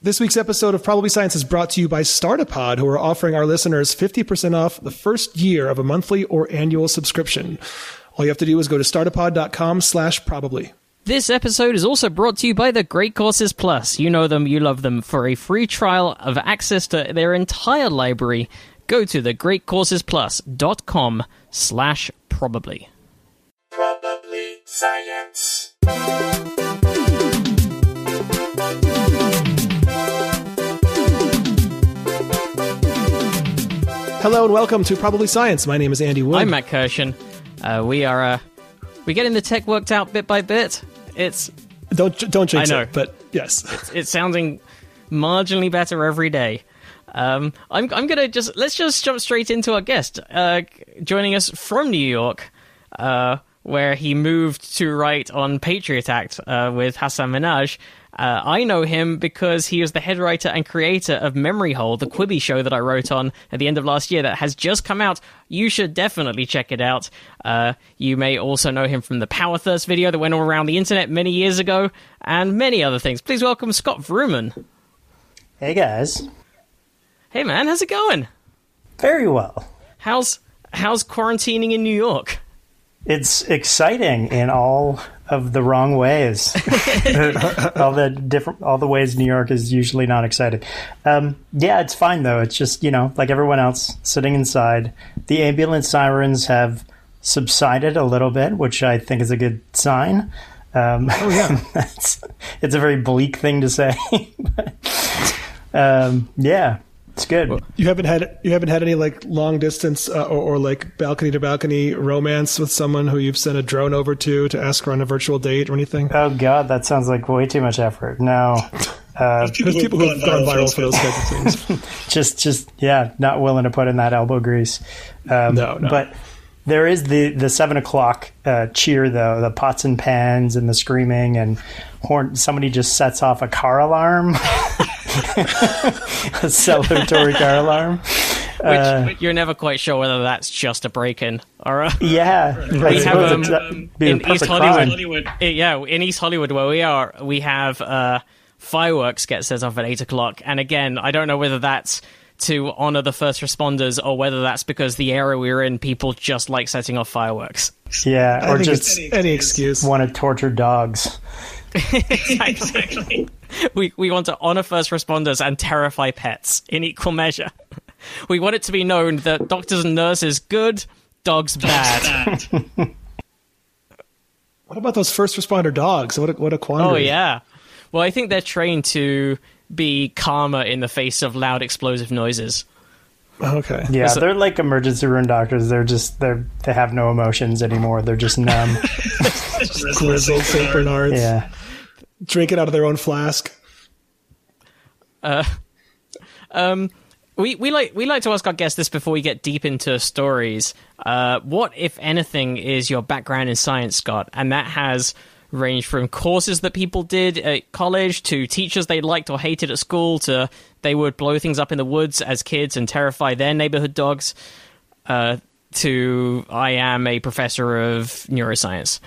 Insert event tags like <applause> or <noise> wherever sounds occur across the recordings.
This week's episode of Probably Science is brought to you by Startapod, who are offering our listeners 50% off the first year of a monthly or annual subscription. All you have to do is go to startapod.com slash probably. This episode is also brought to you by the Great Courses Plus. You know them, you love them. For a free trial of access to their entire library, go to thegreatcoursesplus.com slash probably. Probably science. Hello and welcome to Probably Science. My name is Andy Wood. I'm Matt Kirshen. Uh, we are uh, we getting the tech worked out bit by bit. It's don't don't jinx I know. it, but yes. it's sounding marginally better every day. Um, I'm I'm gonna just let's just jump straight into our guest, uh, joining us from New York, uh, where he moved to write on Patriot Act uh, with Hasan Minhaj. Uh, I know him because he is the head writer and creator of Memory Hole, the Quibi show that I wrote on at the end of last year that has just come out. You should definitely check it out. Uh, you may also know him from the Power Thirst video that went all around the internet many years ago, and many other things. Please welcome Scott Vrooman. Hey guys. Hey man, how's it going? Very well. How's how's quarantining in New York? It's exciting in all of the wrong ways. <laughs> all the different, all the ways New York is usually not exciting. Um, yeah, it's fine though. It's just you know, like everyone else, sitting inside. The ambulance sirens have subsided a little bit, which I think is a good sign. Um, Oh yeah. <laughs> it's, it's a very bleak thing to say. <laughs> but, um, yeah, it's good. You haven't had you haven't had any like long distance uh, or, or like balcony to balcony romance with someone who you've sent a drone over to to ask her on a virtual date or anything. Oh God, that sounds like way too much effort. No, <laughs> uh, There's people who've gone viral for those kinds of things. <laughs> just, just yeah, not willing to put in that elbow grease. Um, No, no. But there is the the seven o'clock uh, cheer though, the pots and pans and the screaming and horn. Somebody just sets off a car alarm, <laughs> <laughs> a celebratory car alarm. Which Uh, you're never quite sure whether that's just a break-in or a, Yeah, I We have, suppose um, it's, uh, be a in East perfect Hollywood. Uh, yeah, in East Hollywood where we are, we have uh, fireworks get set off at eight o'clock, and again, I don't know whether that's to honor the first responders or whether that's because the area we're in, people just like setting off fireworks. Yeah, or just any excuse. want to torture dogs. Exactly. <laughs> we we want to honor first responders and terrify pets in equal measure. We want it to be known that doctors and nurses good, dogs bad. <laughs> What about those first responder dogs? What a, what a quandary. Oh yeah. Well, I think they're trained to be calmer in the face of loud explosive noises. Okay. Yeah, So- they're like emergency room doctors. They're just they're they have no emotions anymore. They're just numb. <laughs> Grizzled St. Bernards. yeah. Drinking out of their own flask. We we like we like to ask our guests this before we get deep into stories. Uh, what, if anything, is your background in science, Scott? And that has ranged from courses that people did at college to teachers they liked or hated at school to they would blow things up in the woods as kids and terrify their neighborhood dogs. Uh, to I am a professor of neuroscience.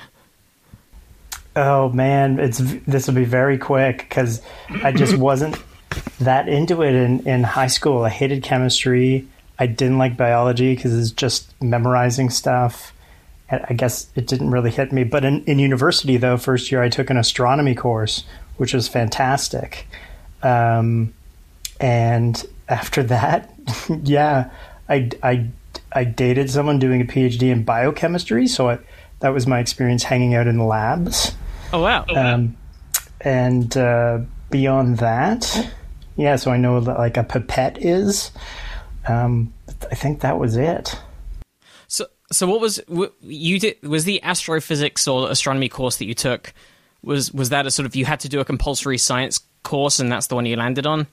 Oh man, it's this will be very quick because I just <clears throat> wasn't that into it in in high school. I hated chemistry. I didn't like biology because it's just memorizing stuff. And I guess it didn't really hit me. But in, in university, though, first year I took an astronomy course, which was fantastic. Um, and after that, <laughs> yeah, I, I, I dated someone doing a PhD in biochemistry. So I, that was my experience hanging out in the labs. Oh wow! Um, and uh, beyond that, yeah, so I know that like a pipette is. Um, I think that was it. So, what was w- you did? Was the astrophysics or astronomy course that you took was was that a sort of you had to do a compulsory science course, and that's the one you landed on?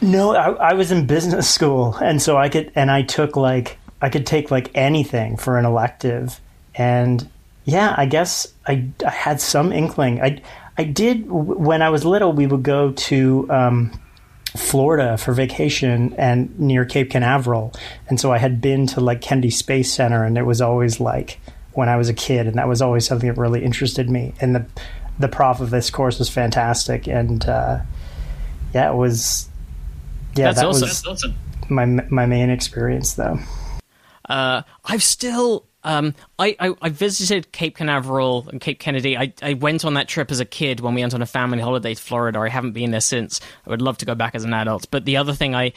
No, I, I was in business school, and so I could, and I took like I could take like anything for an elective, and yeah, I guess I, I had some inkling. I I did when I was little. We would go to um, Florida for vacation and near Cape Canaveral, and so I had been to like Kennedy Space Center, and it was always like when I was a kid, and that was always something that really interested me. And the the prof of this course was fantastic, and uh, yeah, it was. Yeah, That's that awesome. was That's awesome. my my main experience though. Uh, I've still. Um, I, I, I visited Cape Canaveral and Cape Kennedy. I, I went on that trip as a kid when we went on a family holiday to Florida. I haven't been there since. I would love to go back as an adult. But the other thing, I,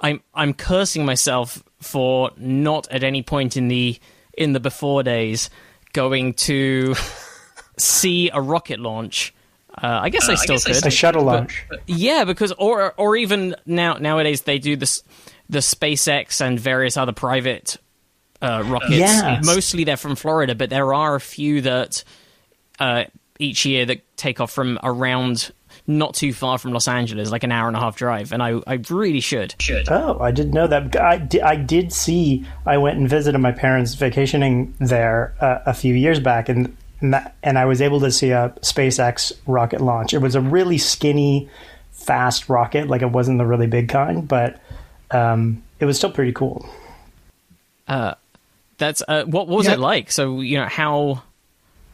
I'm I'm cursing myself for not at any point in the in the before days going to <laughs> see a rocket launch. Uh, I guess I still could. A shuttle launch. Yeah, because or or even now nowadays they do this the SpaceX and various other private uh, rockets. Yes. Mostly they're from Florida, but there are a few that uh, each year that take off from around not too far from Los Angeles, like an hour and a half drive. And I I really should. Should. Oh, I didn't know that. I did, I did see. I went and visited my parents vacationing there uh, a few years back, and and that- and I was able to see a SpaceX rocket launch. It was a really skinny, fast rocket. Like it wasn't the really big kind, but um, it was still pretty cool. That's uh, what, what was Yeah. it like? So you know how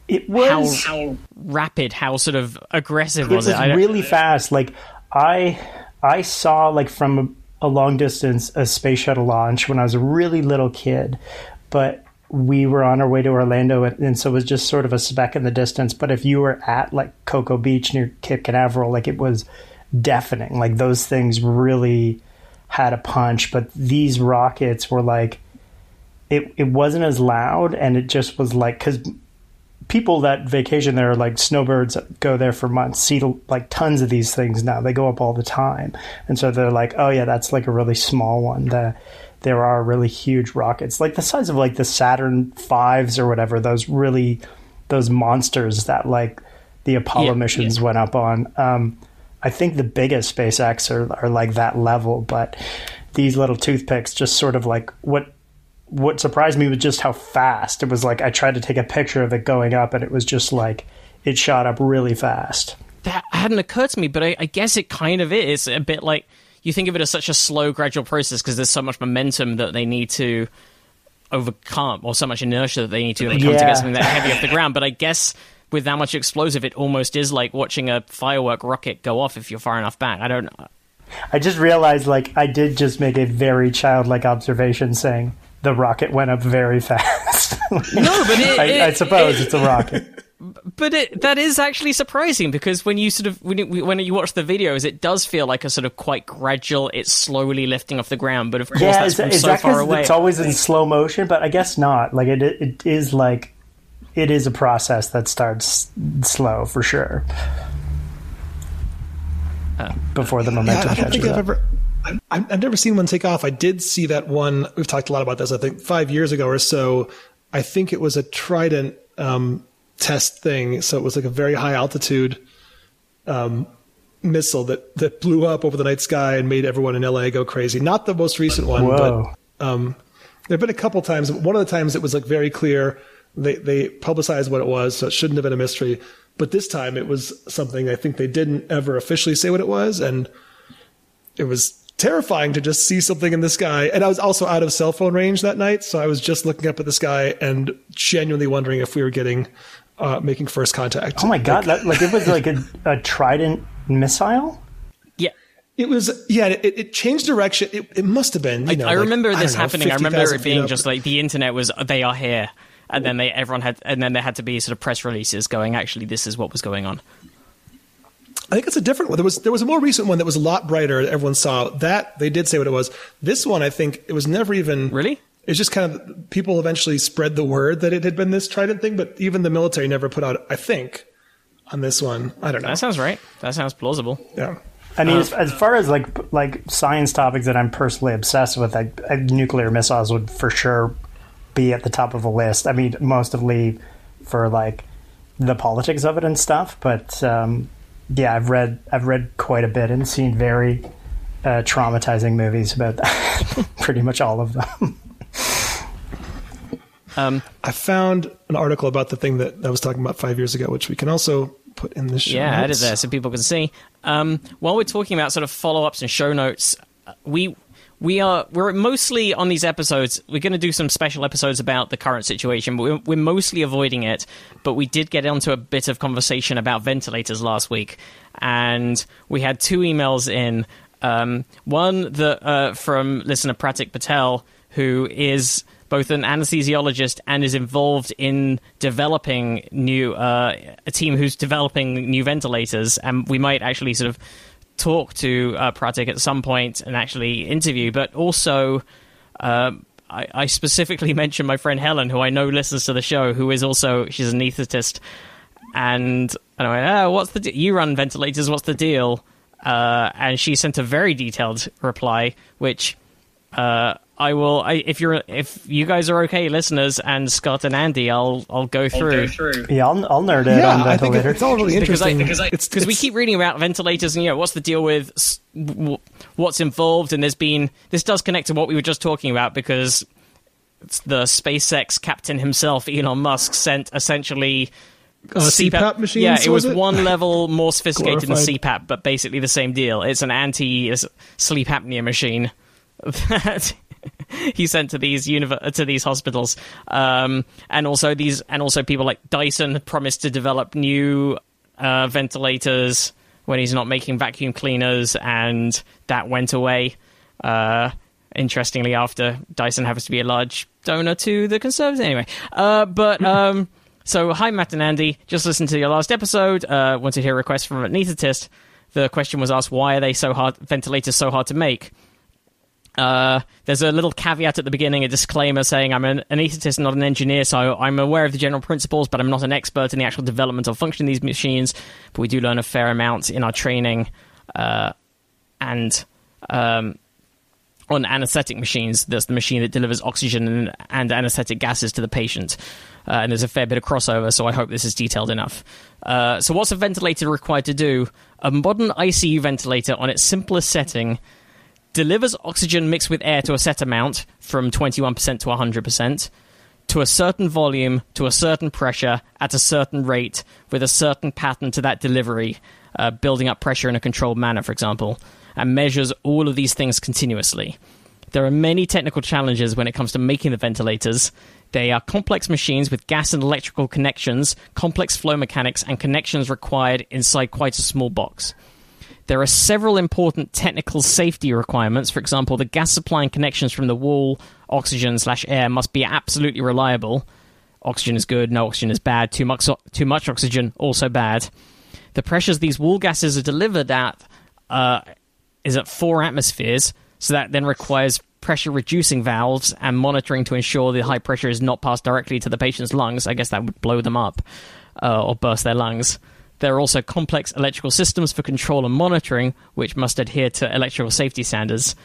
It was. how rapid, how sort of aggressive it was was it? Really fast. Like I I saw like from a, a long distance a space shuttle launch when I was a really little kid, but we were on our way to Orlando, and, and so it was just sort of a speck in the distance. But if you were at like Cocoa Beach near Cape Canaveral, like it was deafening. Like those things really had a punch. But these rockets were like it. It wasn't as loud, and it just was like because people that vacation there, like snowbirds, go there for months, see like tons of these things now. They go up all the time, and so they're like, "Oh yeah, that's like a really small one." The, there are really huge rockets, like the size of like the Saturn fives or whatever. Those really, those monsters that like the Apollo Yeah, missions went up on. Um, I think the biggest SpaceX are, are like that level, but these little toothpicks just sort of like what what surprised me was just how fast it was like i tried to take a picture of it going up and it was just like it shot up really fast that hadn't occurred to me, but I, I guess it kind of is a bit like you think of it as such a slow, gradual process because there's so much momentum that they need to overcome, or so much inertia that they need to overcome to get something that heavy off the <laughs> ground. But I guess with that much explosive, it almost is like watching a firework rocket go off if you're far enough back. I don't. know i just realized like i did just make a very childlike observation saying the rocket went up very <laughs> fast No, but it, <laughs> I, it- I suppose it- it's a rocket But it, that is actually surprising because when you sort of when you, when you watch the videos, it does feel like a sort of quite gradual. It's slowly lifting off the ground, but of course yeah that's is, from is so that far 'cause away. it's always in slow motion but i guess not like it, it is like it is a process that starts slow for sure uh, before the Yeah, momentum I don't catches think I've up. ever. I- I've, I've never seen one take off. I did see that one. We've talked a lot about this. I think five years ago or so. I think it was a Trident um, test thing. So it was like a very high altitude um, missile that that blew up over the night sky and made everyone in LA go crazy. Not the most recent one, Whoa. but um, there have been a couple times. One of the times it was like very clear. They they publicized what it was, so it shouldn't have been a mystery. But this time it was something I think they didn't ever officially say what it was, and it was terrifying to just see something in the sky. And I was also out of cell phone range that night, so I was just looking up at the sky and genuinely wondering if we were getting uh, making first contact. Oh my god! That, like it was like a, a Trident missile. yeah, It was yeah. It, it changed direction. It, it must have been. You know, I like, remember don't this know, happening. I remember 50,000 it feet being up. just like the internet was they are here, and then they everyone had and then there had to be sort of press releases going. Actually, this is what was going on. I think it's a different one. There was there was a more recent one that was a lot brighter. that Everyone saw that they did say what it was. This one, I think, it was never even Really? It's just kind of people eventually spread the word that it had been this Trident thing, but even the military never put out. I think on this one, I don't know. That sounds right. That sounds plausible. yeah. I mean, as, as far as like like science topics that I'm personally obsessed with, like uh, nuclear missiles would for sure be at the top of a list. I mean, mostly for like the politics of it and stuff. But um, yeah, I've read I've read quite a bit and seen very uh, traumatizing movies about that. <laughs> Pretty much all of them. <laughs> Um, I found an article about the thing that I was talking about five years ago, which we can also put in the show. yeah, add it notes. there so people can see. Um, while we're talking about sort of follow ups and show notes, uh, we we are we're mostly on these episodes. We're going to do some special episodes about the current situation, but we're, we're mostly avoiding it. But we did get onto a bit of conversation about ventilators last week, and we had two emails in. Um, one that uh, from listener Pratik Patel, who is both an anesthesiologist and is involved in developing new uh, a team who's developing new ventilators, and we might actually sort of talk to uh, Pratik at some point and actually interview, but also. Um, I, I specifically <laughs> mentioned my friend Helen, who I know listens to the show, who is also she's an anaesthetist, and, and I went, "Oh, what's the de- you run ventilators? What's the deal?" Uh, and she sent a very detailed reply, which uh, I will. I, if you're, if you guys are okay, listeners, and Scott and Andy, I'll I'll go through. Yeah, I'll, I'll nerd it Yeah, on I think ventilators. it's all really Because I- interesting. because it's, because we keep reading about ventilators and you know what's the deal with what's involved and there's been this does connect to what we were just talking about because the SpaceX captain himself Elon Musk sent essentially uh, CPAP machines. yeah it was, it? one level more sophisticated than Glorified. CPAP but basically the same deal it's an anti sleep apnea machine <laughs> that <laughs> he sent to these univ- to these hospitals, um, and also these and also people like Dyson promised to develop new uh, ventilators when he's not making vacuum cleaners, and that went away. Uh, interestingly, after Dyson happens to be a large donor to the Conservatives, anyway. Uh, but <laughs> um, so hi Matt and Andy, just listened to your last episode. Uh, wanted to hear requests from an anaesthetist. The question was asked: Why are they so hard? Ventilators so hard to make? Uh, there's a little caveat at the beginning, a disclaimer saying I'm an anaesthetist, not an engineer, so I'm aware of the general principles, but I'm not an expert in the actual development or function of these machines. But we do learn a fair amount in our training, uh, and um, on anesthetic machines. That's the machine that delivers oxygen and, and anesthetic gases to the patient. Uh, and there's a fair bit of crossover, so I hope this is detailed enough. Uh, so, what's a ventilator required to do? A modern ICU ventilator, on its simplest setting, delivers oxygen mixed with air to a set amount, from 21% to 100%, to a certain volume, to a certain pressure, at a certain rate, with a certain pattern to that delivery, uh, building up pressure in a controlled manner, for example, and measures all of these things continuously. There are many technical challenges when it comes to making the ventilators. They are complex machines with gas and electrical connections, complex flow mechanics, and connections required inside quite a small box. There are several important technical safety requirements. For example, the gas supply and connections from the wall, oxygen slash air must be absolutely reliable. Oxygen is good, no oxygen is bad. Too much, too much oxygen also bad. The pressures these wall gases are delivered at uh, is at four atmospheres, so that then requires pressure reducing valves and monitoring to ensure the high pressure is not passed directly to the patient's lungs. I guess that would blow them up uh, or burst their lungs. There are also complex electrical systems for control and monitoring, which must adhere to electrical safety standards.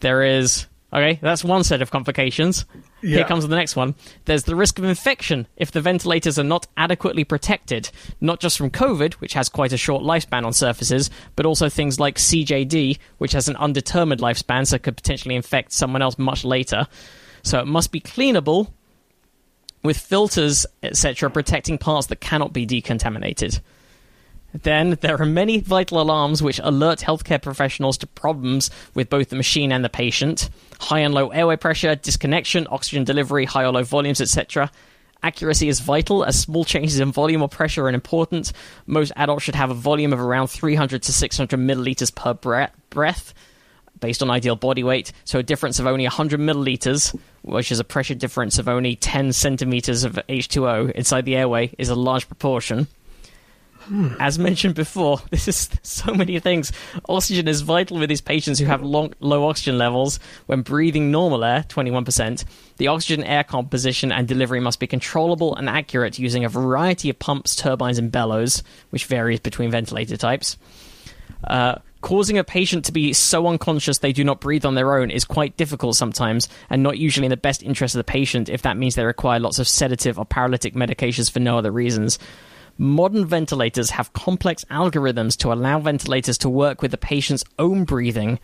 There is. Okay, that's one set of complications. Here comes the next one. There's the risk of infection if the ventilators are not adequately protected, not just from COVID, which has quite a short lifespan on surfaces, but also things like CJD, which has an undetermined lifespan, so could potentially infect someone else much later. So it must be cleanable with filters, etc., protecting parts that cannot be decontaminated. Then there are many vital alarms which alert healthcare professionals to problems with both the machine and the patient. High and low airway pressure, disconnection, oxygen delivery, high or low volumes, etc. Accuracy is vital, as small changes in volume or pressure are important. Most adults should have a volume of around 300 to 600 milliliters per breath, based on ideal body weight. So a difference of only 100 milliliters, which is a pressure difference of only 10 centimeters of H2O inside the airway, is a large proportion. As mentioned before, <laughs> this is so many things. Oxygen is vital with these patients who have long, low oxygen levels. When breathing normal air, 21%, the oxygen air composition and delivery must be controllable and accurate using a variety of pumps, turbines, and bellows, which varies between ventilator types. Uh, causing a patient to be so unconscious they do not breathe on their own is quite difficult sometimes, and not usually in the best interest of the patient if that means they require lots of sedative or paralytic medications for no other reasons. Modern ventilators have complex algorithms to allow ventilators to work with the patient's own breathing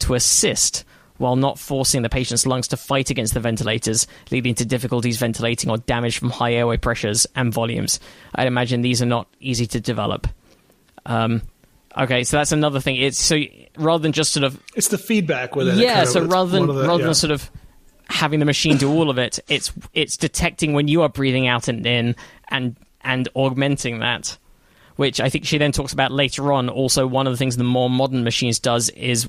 to assist while not forcing the patient's lungs to fight against the ventilators, leading to difficulties ventilating or damage from high airway pressures and volumes. I'd imagine these are not easy to develop. Um, Okay, so that's another thing. It's so rather than just sort of It's the feedback within it. yeah. kind of- So rather than the- rather yeah. than sort of having the machine do all of it, it's it's detecting when you are breathing out and in, and and augmenting that. Which I think she then talks about later on. Also, one of the things the more modern machines does is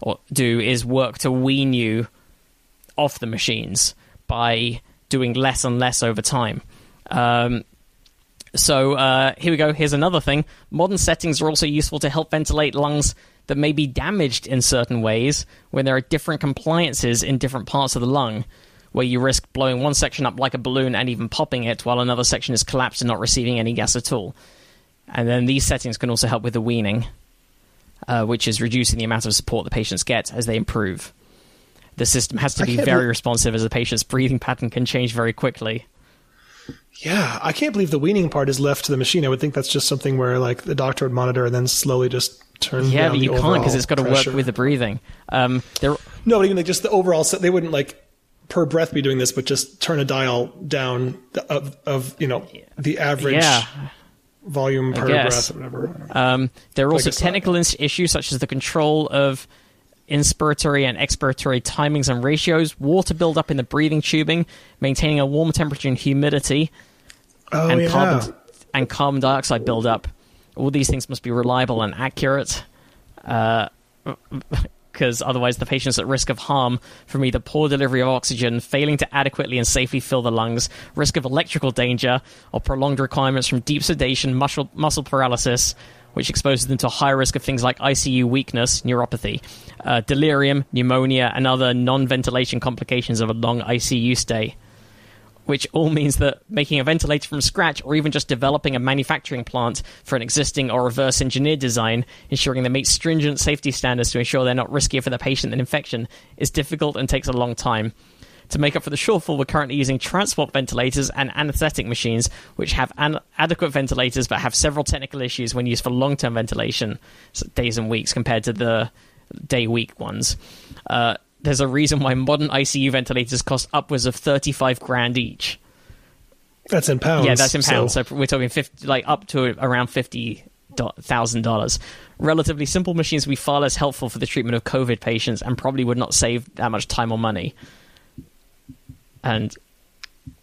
or do is work to wean you off the machines by doing less and less over time. Um, so uh, here we go. Here's another thing. Modern settings are also useful to help ventilate lungs that may be damaged in certain ways when there are different compliances in different parts of the lung, where you risk blowing one section up like a balloon and even popping it, while another section is collapsed and not receiving any gas at all. And then these settings can also help with the weaning, uh, which is reducing the amount of support the patients get as they improve. The system has to be very bel- responsive as the patient's breathing pattern can change very quickly. Yeah, I can't believe the weaning part is left to the machine. I would think that's just something where like the doctor would monitor and then slowly just turn. Yeah, down but you can't because it's got to work with the breathing. Um, No, but even like just the overall set, they wouldn't like per breath be doing this, but just turn a dial down of, of you know the average yeah. volume per breath or whatever. Um, there are also not. technical issues such as the control of inspiratory and expiratory timings and ratios, water buildup in the breathing tubing, maintaining a warm temperature and humidity, oh and yeah, carbon and carbon dioxide buildup. All these things must be reliable and accurate, because otherwise the patient's at risk of harm from either poor delivery of oxygen, failing to adequately and safely fill the lungs, risk of electrical danger, or prolonged requirements from deep sedation, muscle, muscle paralysis, which exposes them to a high risk of things like ICU weakness, neuropathy, uh, delirium, pneumonia, and other non-ventilation complications of a long ICU stay which all means that making a ventilator from scratch or even just developing a manufacturing plant for an existing or reverse engineered design, ensuring they meet stringent safety standards to ensure they're not riskier for the patient than infection, is difficult and takes a long time. To make up for the shortfall, we're currently using transport ventilators and anesthetic machines, which have an- adequate ventilators but have several technical issues when used for long term ventilation, so days and weeks, compared to the day week ones. Uh, there's a reason why modern ICU ventilators cost upwards of 35 grand each. that's in pounds. Yeah, that's in pounds. So, So, we're talking 50, like up to around fifty thousand dollars. Relatively simple machines would be far less helpful for the treatment of COVID patients and probably would not save that much time or money. And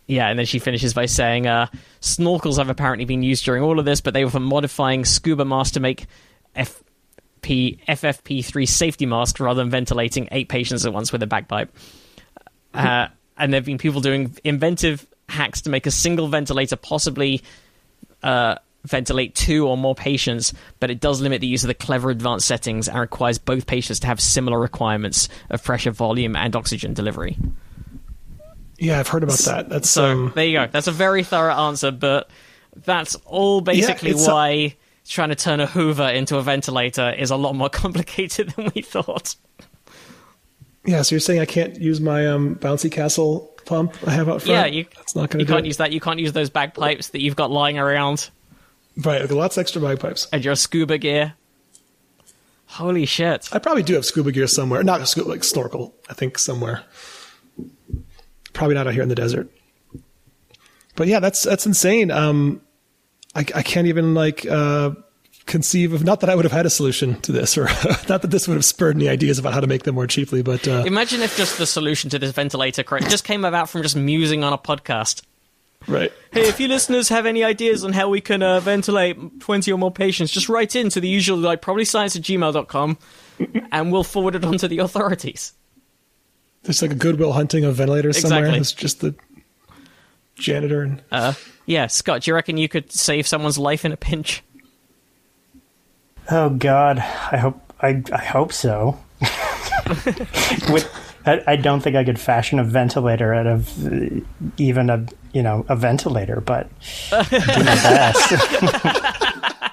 yeah, and then she finishes by saying, uh, "Snorkels have apparently been used during all of this, but they were for modifying scuba masks to make FP FFP3 safety masks rather than ventilating eight patients at once with a bagpipe." Uh, and there have been people doing inventive hacks to make a single ventilator possibly uh, ventilate two or more patients, but it does limit the use of the clever advanced settings and requires both patients to have similar requirements of pressure, volume, and oxygen delivery. yeah, I've heard about that. That's So um, there you go. That's a very thorough answer, but that's all basically a- why trying to turn a Hoover into a ventilator is a lot more <laughs> complicated than we thought. yeah. So you're saying I can't use my um, bouncy castle pump I have out front? Yeah, you, That's not gonna do can't it. use that. You can't use those bagpipes that you've got lying around Right, lots of extra bagpipes. and your scuba gear. Holy shit. I probably do have scuba gear somewhere. Not scuba, like snorkel. I think somewhere. Probably not out here in the desert. But yeah, that's that's insane. Um, I, I can't even like uh, conceive of not that I would have had a solution to this, or <laughs> not that this would have spurred any ideas about how to make them more cheaply. But uh, Imagine if just the solution to this ventilator cra- just came about from just musing on a podcast. right, Hey, if you listeners have any ideas on how we can uh, ventilate 20 or more patients, just write in to the usual, like, probably science at gmail.com, and we'll forward it on to the authorities. there's like a goodwill hunting of ventilators somewhere. Exactly. It's just the janitor and Uh, yeah, Scott, do you reckon you could save someone's life in a pinch? Oh God, I hope I, I hope so. With, I, I don't think I could fashion a ventilator out of uh, even a you know a ventilator, but do my best. <laughs>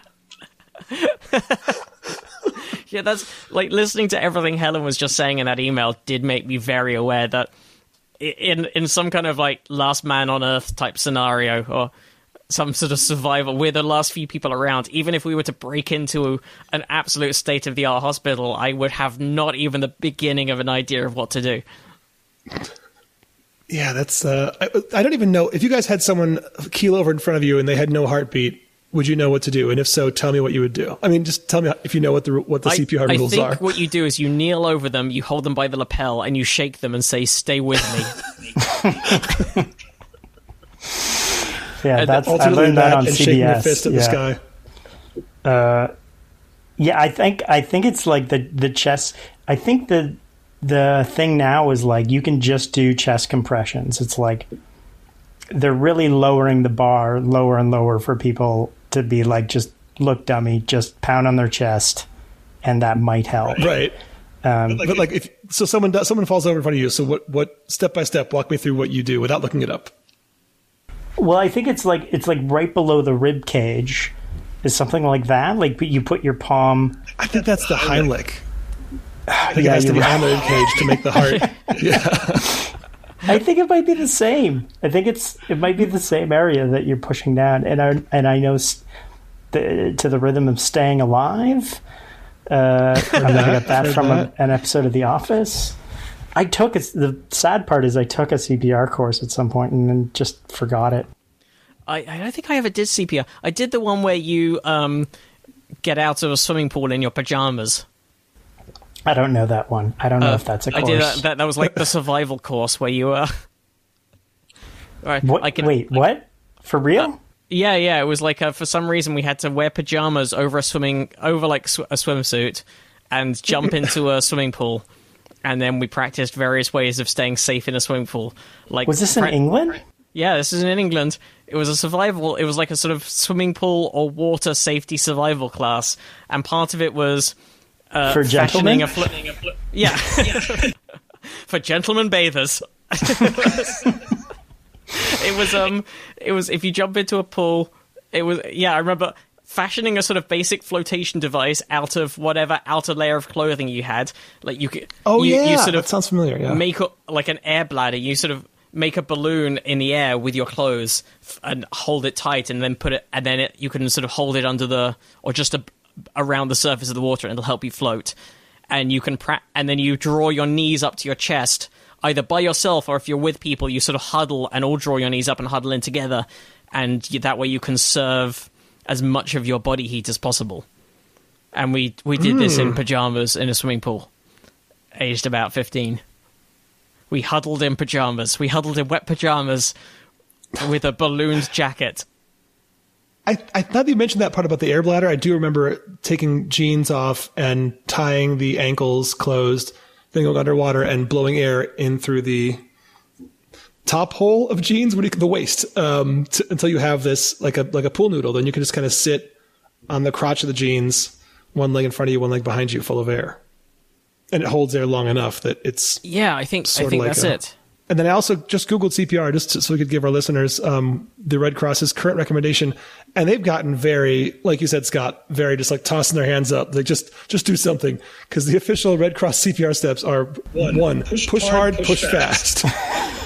Yeah, that's like listening to everything Helen was just saying in that email did make me very aware that i- in in some kind of like last man on earth type scenario or some sort of survival, we're the last few people around. Even if we were to break into an absolute state of the art hospital, I would have not even the beginning of an idea of what to do. yeah, that's. Uh, I, I don't even know if you guys had someone keel over in front of you and they had no heartbeat. Would you know what to do? And if so, tell me what you would do. I mean, just tell me if you know what the what the I, CPR I rules think are. what you do is you kneel over them, you hold them by the lapel, and you shake them and say, "Stay with me." <laughs> Yeah, And that's I Ultimately, learned that that on and CBS. shaking your fist at yeah. the sky. Uh, yeah, I think I think it's like the the chest. I think the the thing now is like you can just do chest compressions. It's like they're really lowering the bar lower and lower for people to be like just look dummy, just pound on their chest, and that might help. Right. Um, But like, if so, someone does, someone falls over in front of you. So what? What step by step? Walk me through what you do without looking it up. Well, I think it's like it's like right below the rib cage. Is something like that? Like you put your palm. I think that's the Heimlich. <sighs> I think Yeah, it has to be right. on the rib cage to make the heart. <laughs> yeah. I think it might be the same. I think it's it might be the same area that you're pushing down, and I and I know the, to the rhythm of "Staying Alive." Uh, I got that Heard from that. A, an episode of The Office. I took it. The sad part is I took a CPR course at some point and then just forgot it. I, I think I ever did CPR. I did the one where you um, get out of a swimming pool in your pajamas. I don't know that one. I don't know if that's a Uh, I did that, that. That was like the <laughs> survival course where you. were. <laughs> All right, What? I can, Wait, what? For real? Yeah, yeah. It was like uh, for some reason we had to wear pajamas over a swimming over like sw- a swimsuit and jump <laughs> into a swimming pool, and then we practiced various ways of staying safe in a swimming pool. Like Was this in pra- England? Yeah, this is in England. It was a survival. It was like a sort of swimming pool or water safety survival class, and part of it was uh, For gentlemen? fl- yeah, <laughs> for gentlemen bathers. <laughs> it was um, it was if you jump into a pool, it was yeah. I remember fashioning a sort of basic flotation device out of whatever outer layer of clothing you had. Like you could, Oh you, yeah, you sort of that sounds familiar. Yeah. make a, like an air bladder. You sort of make a balloon in the air with your clothes f- and hold it tight, and then put it, and then it, you can sort of hold it under the or just a, around the surface of the water, and it'll help you float. And you can pra- and then you draw your knees up to your chest, either by yourself or if you're with people, you sort of huddle and all draw your knees up and huddle in together, and that way you conserve as much of your body heat as possible. And we we did this in hmm. pajamas in a swimming pool, aged about fifteen. We huddled in pajamas. We huddled in wet pajamas with a ballooned jacket. I, I thought you mentioned that part about the air bladder. I do remember taking jeans off and tying the ankles closed, then going underwater and blowing air in through the top hole of jeans, what do you, the waist, um, t- until you have this like a like a pool noodle. Then you can just kind of sit on the crotch of the jeans, one leg in front of you, one leg behind you, full of air, and it holds air long enough that it's Yeah, I think I think like that's a- it. And then I also just Googled CPR just to, so we could give our listeners um, the Red Cross's current recommendation. And they've gotten very, like you said, Scott, very just like tossing their hands up. Like just, just do something. Because the official Red Cross CPR steps are one, push, hard, push, fast.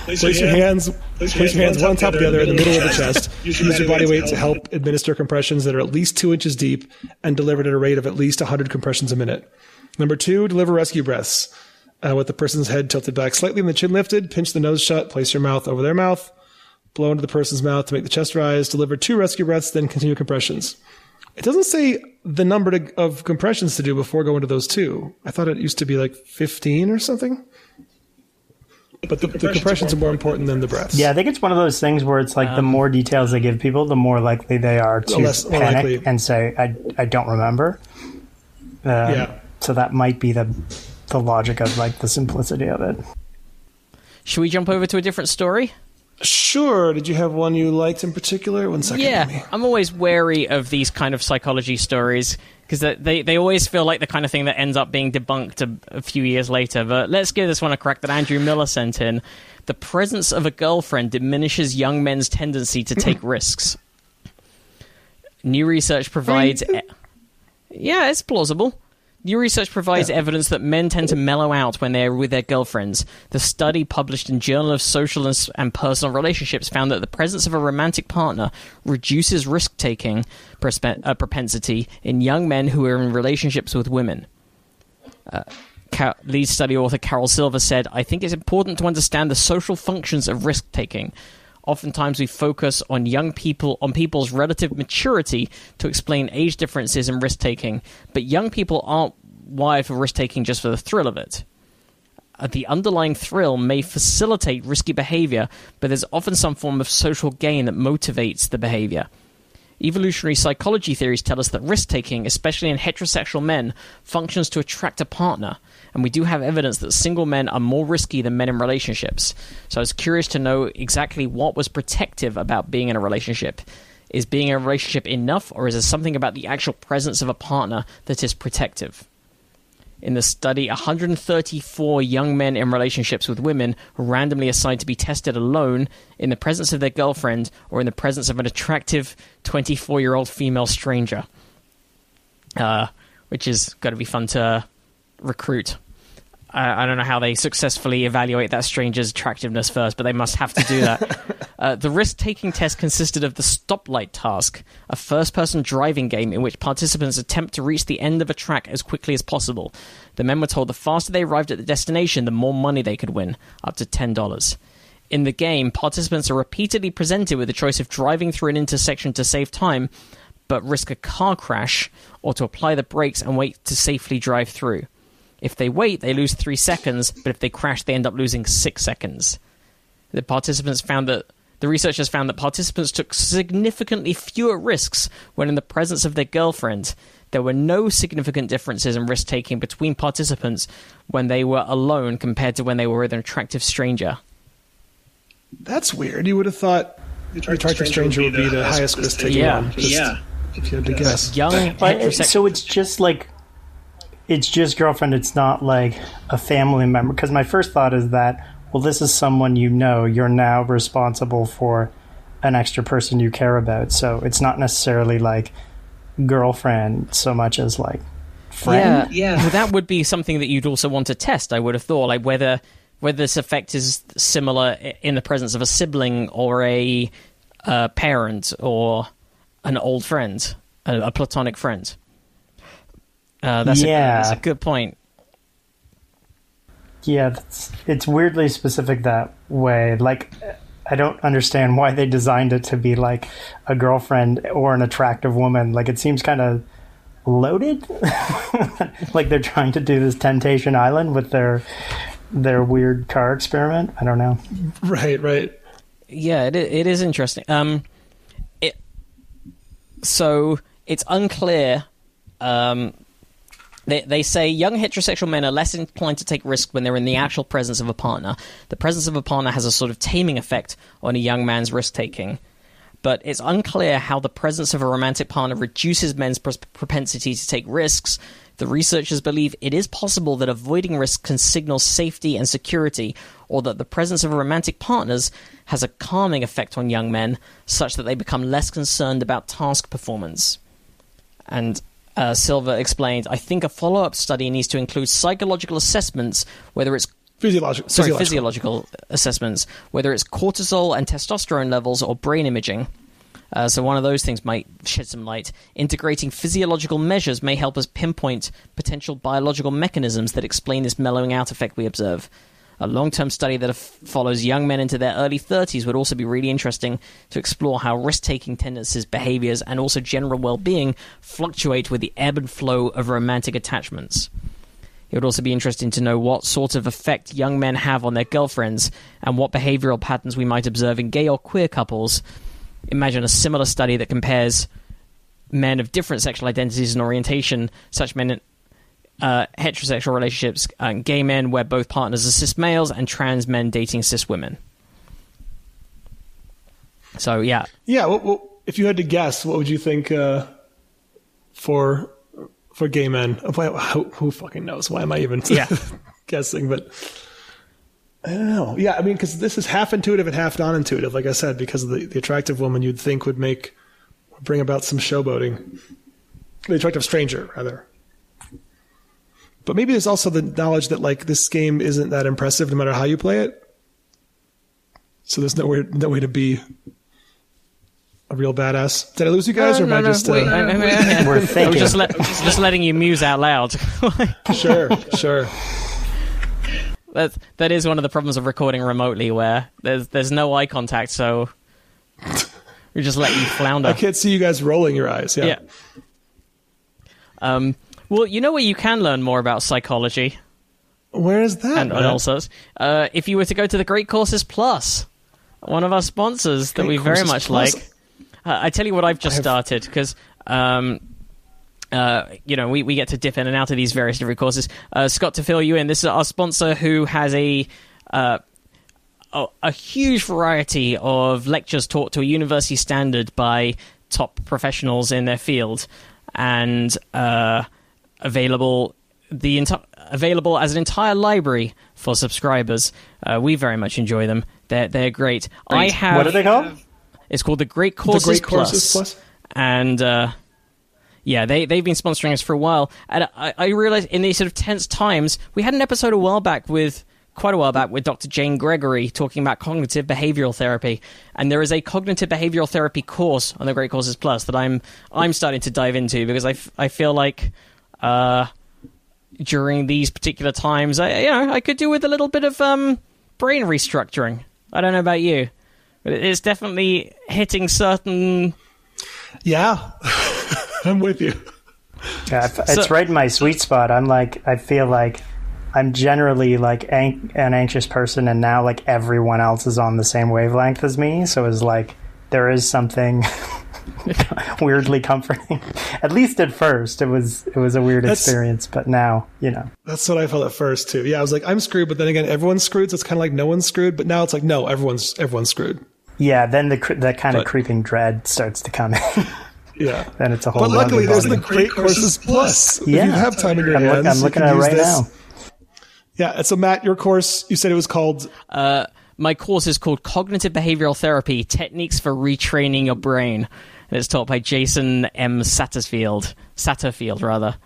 place your hands, place your hands one on top of the other in the middle of the chest. Use your body weight to help administer compressions that are at least two inches deep and delivered at a rate of at least 100 compressions a minute. Number two, deliver rescue breaths uh, with the person's head tilted back slightly and the chin lifted. Pinch the nose shut. Place your mouth over their mouth. Blow into the person's mouth to make the chest rise. Deliver two rescue breaths, then continue compressions. It doesn't say the number to, of compressions to do before going to those two. I thought it used to be like 15 or something. But the, the compressions are more important than the breaths. Yeah, I think it's one of those things where it's like the more details they give people, the more likely they are to less- panic and say, "I I don't remember." Um, Yeah. So that might be the the logic of like the simplicity of it. Should we jump over to a different story? Sure. Did you have one you liked in particular? One second. let me- Yeah, I'm always wary of these kind of psychology stories because they, they always feel like the kind of thing that ends up being debunked a, a few years later. But let's give this one a crack that Andrew Miller sent in. The presence of a girlfriend diminishes young men's tendency to take <clears throat> risks. New research provides. yeah, it's plausible. New research provides evidence that men tend to mellow out when they're with their girlfriends. The study published in Journal of Social and, and Personal Relationships found that the presence of a romantic partner reduces risk-taking perspe- uh, propensity in young men who are in relationships with women. Uh, lead study author Karol Silva said, I think it's important to understand the social functions of risk taking. Oftentimes, we focus on young people, on people's relative maturity to explain age differences in risk taking, but young people aren't wired for risk taking just for the thrill of it. Uh, the underlying thrill may facilitate risky behavior, but there's often some form of social gain that motivates the behavior. Evolutionary psychology theories tell us that risk taking, especially in heterosexual men, functions to attract a partner, and we do have evidence that single men are more risky than men in relationships. So I was curious to know exactly what was protective about being in a relationship. Is being in a relationship enough, or is there something about the actual presence of a partner that is protective? In the study, 134 young men in relationships with women were randomly assigned to be tested alone in the presence of their girlfriend or in the presence of an attractive 24 year old female stranger. Uh, which is going to be fun to recruit. I, I don't know how they successfully evaluate that stranger's attractiveness first, but they must have to do that. <laughs> uh, the risk taking test consisted of the stoplight task, a first person driving game in which participants attempt to reach the end of a track as quickly as possible. The men were told the faster they arrived at the destination, the more money they could win, up to $10. In the game, participants are repeatedly presented with the choice of driving through an intersection to save time, but risk a car crash, or to apply the brakes and wait to safely drive through. If they wait, they lose three seconds, but if they crash, they end up losing six seconds. The participants found that the researchers found that participants took significantly fewer risks when in the presence of their girlfriend. There were no significant differences in risk taking between participants when they were alone compared to when they were with an attractive stranger. That's weird. You would have thought the attractive stranger would be the highest risk taking Yeah. one. Just yeah. If you had to guess. Young But, so it's just like it's just girlfriend. It's not like a family member. Because my first thought is that well, this is someone you know. You're now responsible for an extra person you care about. So it's not necessarily like girlfriend so much as like friend. Yeah, Yeah. Well, that would be something that you'd also want to test. I would have thought, like whether whether this effect is similar in the presence of a sibling or a uh, parent or an old friend, a, a platonic friend. Uh, that's, Yeah. a, that's a good point. Yeah, that's, it's weirdly specific that way. Like, I don't understand why they designed it to be like a girlfriend or an attractive woman. Like, it seems kind of loaded. <laughs> like they're trying to do this Temptation Island with their their weird car experiment. I don't know. Right, right. Yeah, it, it is interesting. Um, it so it's unclear. Um, they they say young heterosexual men are less inclined to take risks when they're in the actual presence of a partner. The presence of a partner has a sort of taming effect on a young man's risk taking. But it's unclear how the presence of a romantic partner reduces men's pros- propensity to take risks. The researchers believe it is possible that avoiding risk can signal safety and security, or that the presence of romantic partners has a calming effect on young men, such that they become less concerned about task performance. And uh, Silva explained, I think a follow up study needs to include psychological assessments, whether it's Physiological. sorry, physiological. physiological assessments, whether it's cortisol and testosterone levels or brain imaging. Uh, so one of those things might shed some light. Integrating physiological measures may help us pinpoint potential biological mechanisms that explain this mellowing out effect we observe. A long-term study that follows young men into their early 30s would also be really interesting to explore how risk-taking tendencies, behaviors, and also general well-being fluctuate with the ebb and flow of romantic attachments. It would also be interesting to know what sort of effect young men have on their girlfriends and what behavioral patterns we might observe in gay or queer couples. Imagine a similar study that compares men of different sexual identities and orientation, such men uh, heterosexual relationships, uh, gay men where both partners are cis males, and trans men dating cis women. So, yeah, Yeah. Well, well, if you had to guess, what would you think uh, for for gay men? Why- Who, who fucking knows? Why am I even Yeah. <laughs> guessing? But I don't know. Yeah, I mean, because this is half intuitive and half non-intuitive. Like I said, because of the, the attractive woman, you'd think would make bring about some showboating. The attractive stranger, rather. But maybe there's also the knowledge that like this game isn't that impressive, no matter how you play it. So there's no way, no way to be a real badass. Did I lose you guys, or am I just? wait, uh, I- I- I- We're <laughs> thinking. just, let, just letting you muse out loud. <laughs> Sure, sure. that that is one of the problems of recording remotely, where there's there's no eye contact, so we just let you flounder. I can't see you guys rolling your eyes. Yeah. Yeah. Um, well, you know where you can learn more about psychology Where is that? and, and man? ulcers? Uh, if you were to go to the Great Courses Plus, one of our sponsors that Great we very much Plus. like. Uh, I tell you what, I've just have- started because. Um, uh, you know, we, we get to dip in and out of these various different courses. Uh, Scott, to fill you in, this is our sponsor who has a uh, a, a huge variety of lectures taught to a university standard by top professionals in their field, and uh, available the enti- available as an entire library for subscribers. Uh, we very much enjoy them. They're they're great. I have what are they called? it's called the Great the Courses, Great Courses Plus. Plus. and uh, yeah, they they've been sponsoring us for a while. And I, I realized in these sort of tense times, we had an episode a while back with quite a while back with Dr. Jane Gregory talking about cognitive behavioral therapy, and there is a cognitive behavioral therapy course on the Great Courses Plus that I'm I'm starting to dive into because I, f- I feel like. Uh, during these particular times, I you know I could do with a little bit of um, brain restructuring. I don't know about you, but it's definitely hitting certain Yeah. <laughs> I'm with you. Yeah, it's So- right in my sweet spot. I'm like, I feel like I'm generally like an, an anxious person, and now like everyone else is on the same wavelength as me. So it's like there is something <laughs> weirdly comforting. At least at first, it was it was a weird That's- experience, but now you know. That's what I felt at first too. Yeah, I was like, I'm screwed, but then again, everyone's screwed. So it's kind of like no one's screwed. But now it's like, no, everyone's everyone's screwed. Yeah, then the cr- that kind of creeping dread starts to come in. Yeah. <laughs> then it's a whole. But luckily, other there's the. Great Courses Plus. Yeah. If you have time in your I'm, look- hands, I'm you looking can at it right this. now. Yeah. So, Matt, your course, you said it was called. Uh, my course is called Cognitive Behavioral Therapy Techniques for Retraining Your Brain. And it's taught by Jason M. Satterfield, Satterfield, rather,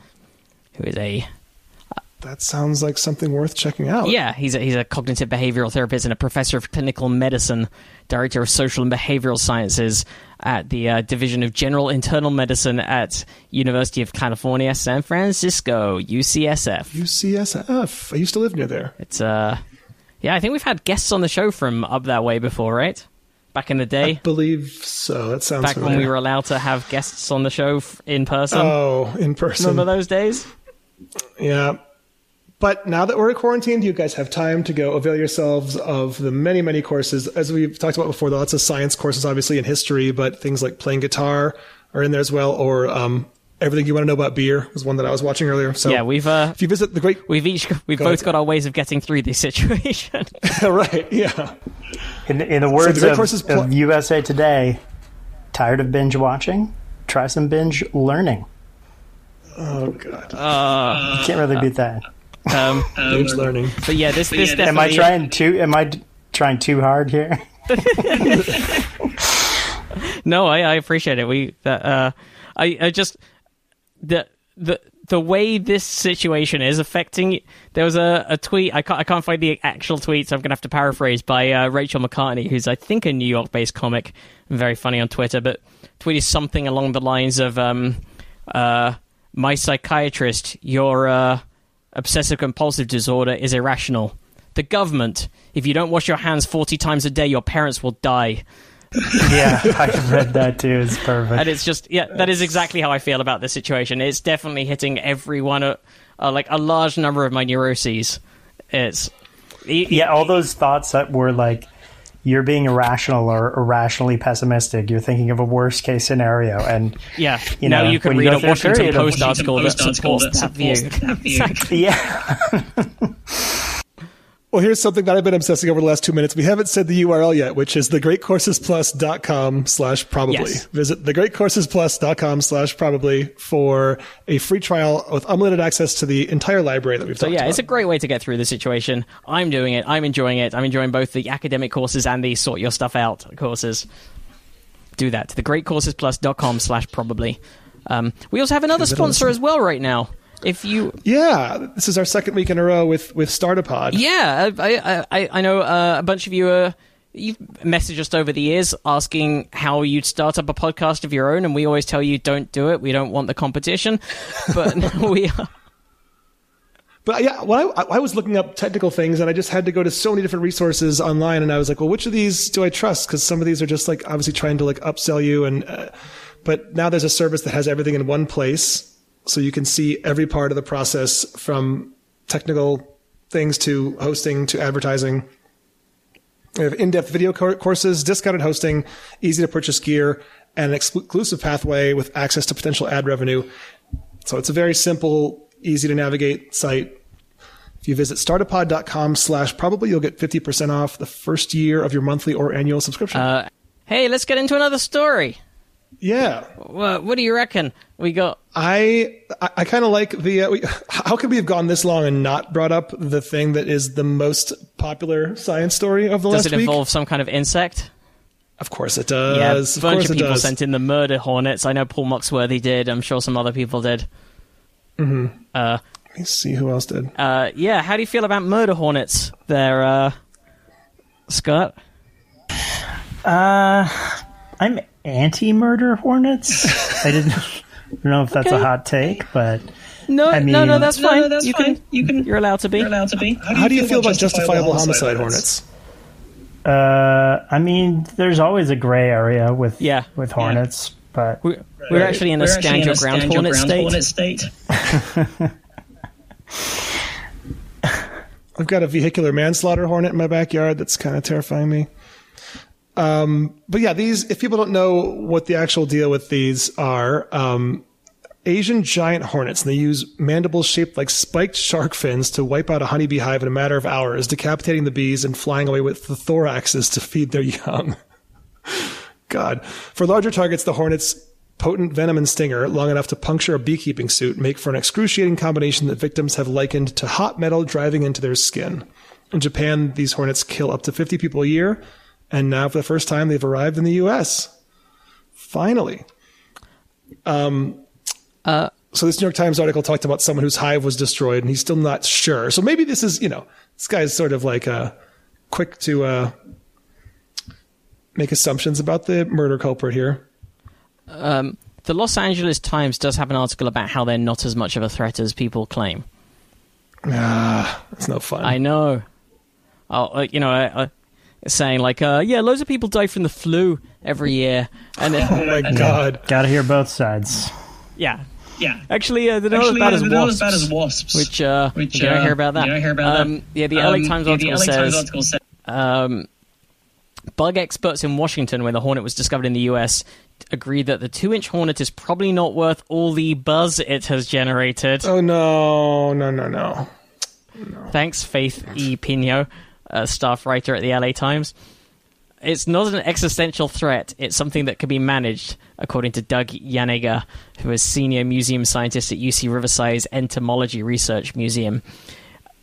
who is a That sounds like something worth checking out. yeah, he's a, he's a cognitive behavioral therapist and a professor of clinical medicine, director of social and behavioral sciences at the uh, Division of General Internal Medicine at University of California, San Francisco, UCSF. UCSF. I used to live near there. It's uh, yeah, I think we've had guests on the show from up that way before, right? Back in the I day. believe so. That sounds back when we were allowed to have guests on the show f- in person. Oh, in person. Remember those days? Yeah. But now that we're quarantined, you guys have time to go avail yourselves of the many, many courses. As we've talked about before, lots of science courses, obviously, in history, but things like playing guitar are in there as well, or um, everything you want to know about beer was one that I was watching earlier. So Yeah, we've uh, if you visit the great, we've each we've Go both ahead. got our ways of getting through this situation. <laughs> <laughs> right, yeah, In, in the words Great of, Courses Pl- of USA Today, tired of binge watching? Try some binge learning. oh god, Uh, You can't really beat that. um, <laughs> binge learning. but yeah, this this Am. I trying too? Am I d- trying too hard here? No, I, I appreciate it. We that uh, I I just the the the way this situation is affecting. There was a, a tweet. I can't I can't find the actual tweet, so I'm gonna have to paraphrase by uh, Rachel McCartney, who's I think a New York based comic, very funny on Twitter, but tweeted something along the lines of um uh my psychiatrist, your uh, obsessive compulsive disorder is irrational. The government, if you don't wash your hands 40 times a day, your parents will die. Yeah, <laughs> I read that too. It's perfect. and it's just yeah that is exactly how i feel about this situation it's definitely hitting everyone uh, uh, like a large number of my neuroses it's e- yeah, all those thoughts that were like you're being irrational or irrationally pessimistic. You're thinking of a worst case scenario, and yeah You now know, you can when you read go a through a washington period post article that Washington Post supports article that that view supports that view. Exactly. yeah, <laughs> <laughs> Well, here's something that I've been obsessing over the last two minutes. We haven't said the URL yet, which is thegreatcoursesplus.com slash probably. Yes. Visit thegreatcoursesplus.com slash probably for a free trial with unlimited access to the entire library that we've so yeah about. it's a great way to get through the situation i'm doing it i'm enjoying it i'm enjoying both the academic courses and the sort your stuff out courses do that to thegreatcoursesplus.com slash probably um, we also have another Give it a sponsor as well right now if you yeah, this is our second week in a row with, with Startapod. Yeah, I I, I know uh, a bunch of you. Uh, you've messaged us over the years asking how you'd start up a podcast of your own, and we always tell you don't do it. We don't want the competition, <laughs> but we are. But yeah, when I, I was looking up technical things and I just had to go to so many different resources online and I was like, well, which of these do I trust? Cause some of these are just like obviously trying to like upsell you. And, uh, but now there's a service that has everything in one place. So you can see every part of the process from technical things to hosting to advertising. We have in-depth video courses, discounted hosting, easy to purchase gear, and an exclusive pathway with access to potential ad revenue. So it's a very simple, easy to navigate site. If you visit startapod.com slash probably, you'll get 50% off the first year of your monthly or annual subscription. Uh, hey, let's get into another story. Yeah. What, what do you reckon? We got. I I, I kind of like the. Uh, we, how could we have gone this long and not brought up the thing that is the most popular science story of the Does last week? Does it involve some kind of insect? Of course it does. Yeah, a of bunch course of people does. sent in the murder hornets. I know Paul Moxworthy did. I'm sure some other people did. Mm-hmm. Uh, Let me see who else did. uh, yeah, how do you feel about murder hornets there, uh, Scott? Uh, I'm anti-murder hornets. I didn't I <laughs> don't know if that's a hot take, but No, I no, no, that's fine. no, that's you fine. can, You can- you're allowed to be. You're allowed to be. How do you feel about justifiable homicide hornets? uh, I mean, there's always a gray area with Yeah. with hornets, but We're, we're actually in a We're stand your a ground stand your hornet state. hornet state. I've got a vehicular manslaughter hornet in my backyard that's kind of terrifying me. Um, but yeah, these, if people don't know what the actual deal with these are, um, Asian giant hornets, and they use mandibles shaped like spiked shark fins to wipe out a honeybee hive in a matter of hours, decapitating the bees and flying away with the thoraxes to feed their young. <laughs> God. For larger targets, the hornets' potent venom and stinger, long enough to puncture a beekeeping suit, make for an excruciating combination that victims have likened to hot metal driving into their skin. In Japan, these hornets kill up to 50 people a year, and now for the first time, they've arrived in the U.S. Finally. Um, Uh, so this New York Times article talked about someone whose hive was destroyed, and he's still not sure. So maybe this is, you know, this guy's sort of like uh, quick to uh, make assumptions about the murder culprit here. um, the Los Angeles Times does have an article about how they're not as much of a threat as people claim. Ah, it's no fun. I know. Oh, uh, you know, uh, saying like, uh, yeah, loads of people die from the flu every year, and uh, <laughs> oh my god. got to hear both sides. yeah, Yeah. actually, uh, they're not Actually, as bad as wasps. as bad as wasps. Which, uh, Which, you don't uh, hear about that. You don't hear about um, that. Yeah, the LA Um, Times yeah, article the LA says Times article says um, bug experts in Washington, when the hornet was discovered in the U.S., agree that the two-inch hornet is probably not worth all the buzz it has generated. Oh no, no, no, no. Thanks, Faith E. Pinho, a staff writer at the LA Times. It's not an existential threat. It's something that can be managed, according to Doug Yanega, who is senior museum scientist at UC Riverside's Entomology Research Museum.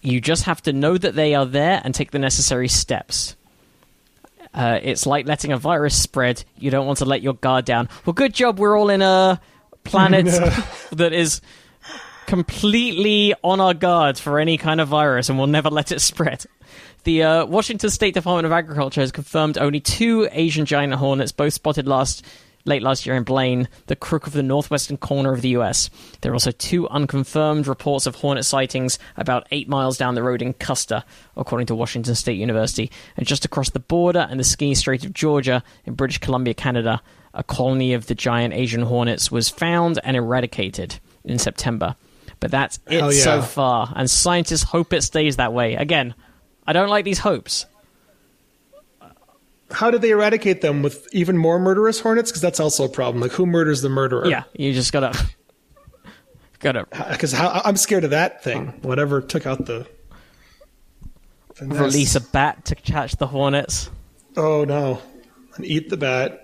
You just have to know that they are there and take the necessary steps. Uh, it's like letting a virus spread. You don't want to let your guard down. Well, good job. We're all in a planet <laughs> <laughs> that is completely on our guard for any kind of virus and will never let it spread. The uh, Washington State Department of Agriculture has confirmed only two Asian giant hornets, both spotted last late last year in Blaine, the crook of the northwestern corner of the U.S. There are also two unconfirmed reports of hornet sightings about eight miles down the road in Custer, according to Washington State University, and just across the border in the ski strait of Georgia in British Columbia, Canada. A colony of the giant Asian hornets was found and eradicated in September. But that's it yeah. so far, and scientists hope it stays that way. Again, I don't like these hopes. How did they eradicate them with even more murderous hornets? Because that's also a problem. Like, who murders the murderer? Yeah, you just gotta <laughs> gotta Because I'm scared of that thing. Whatever took out the. the release a bat to catch the hornets. Oh no! And eat the bat.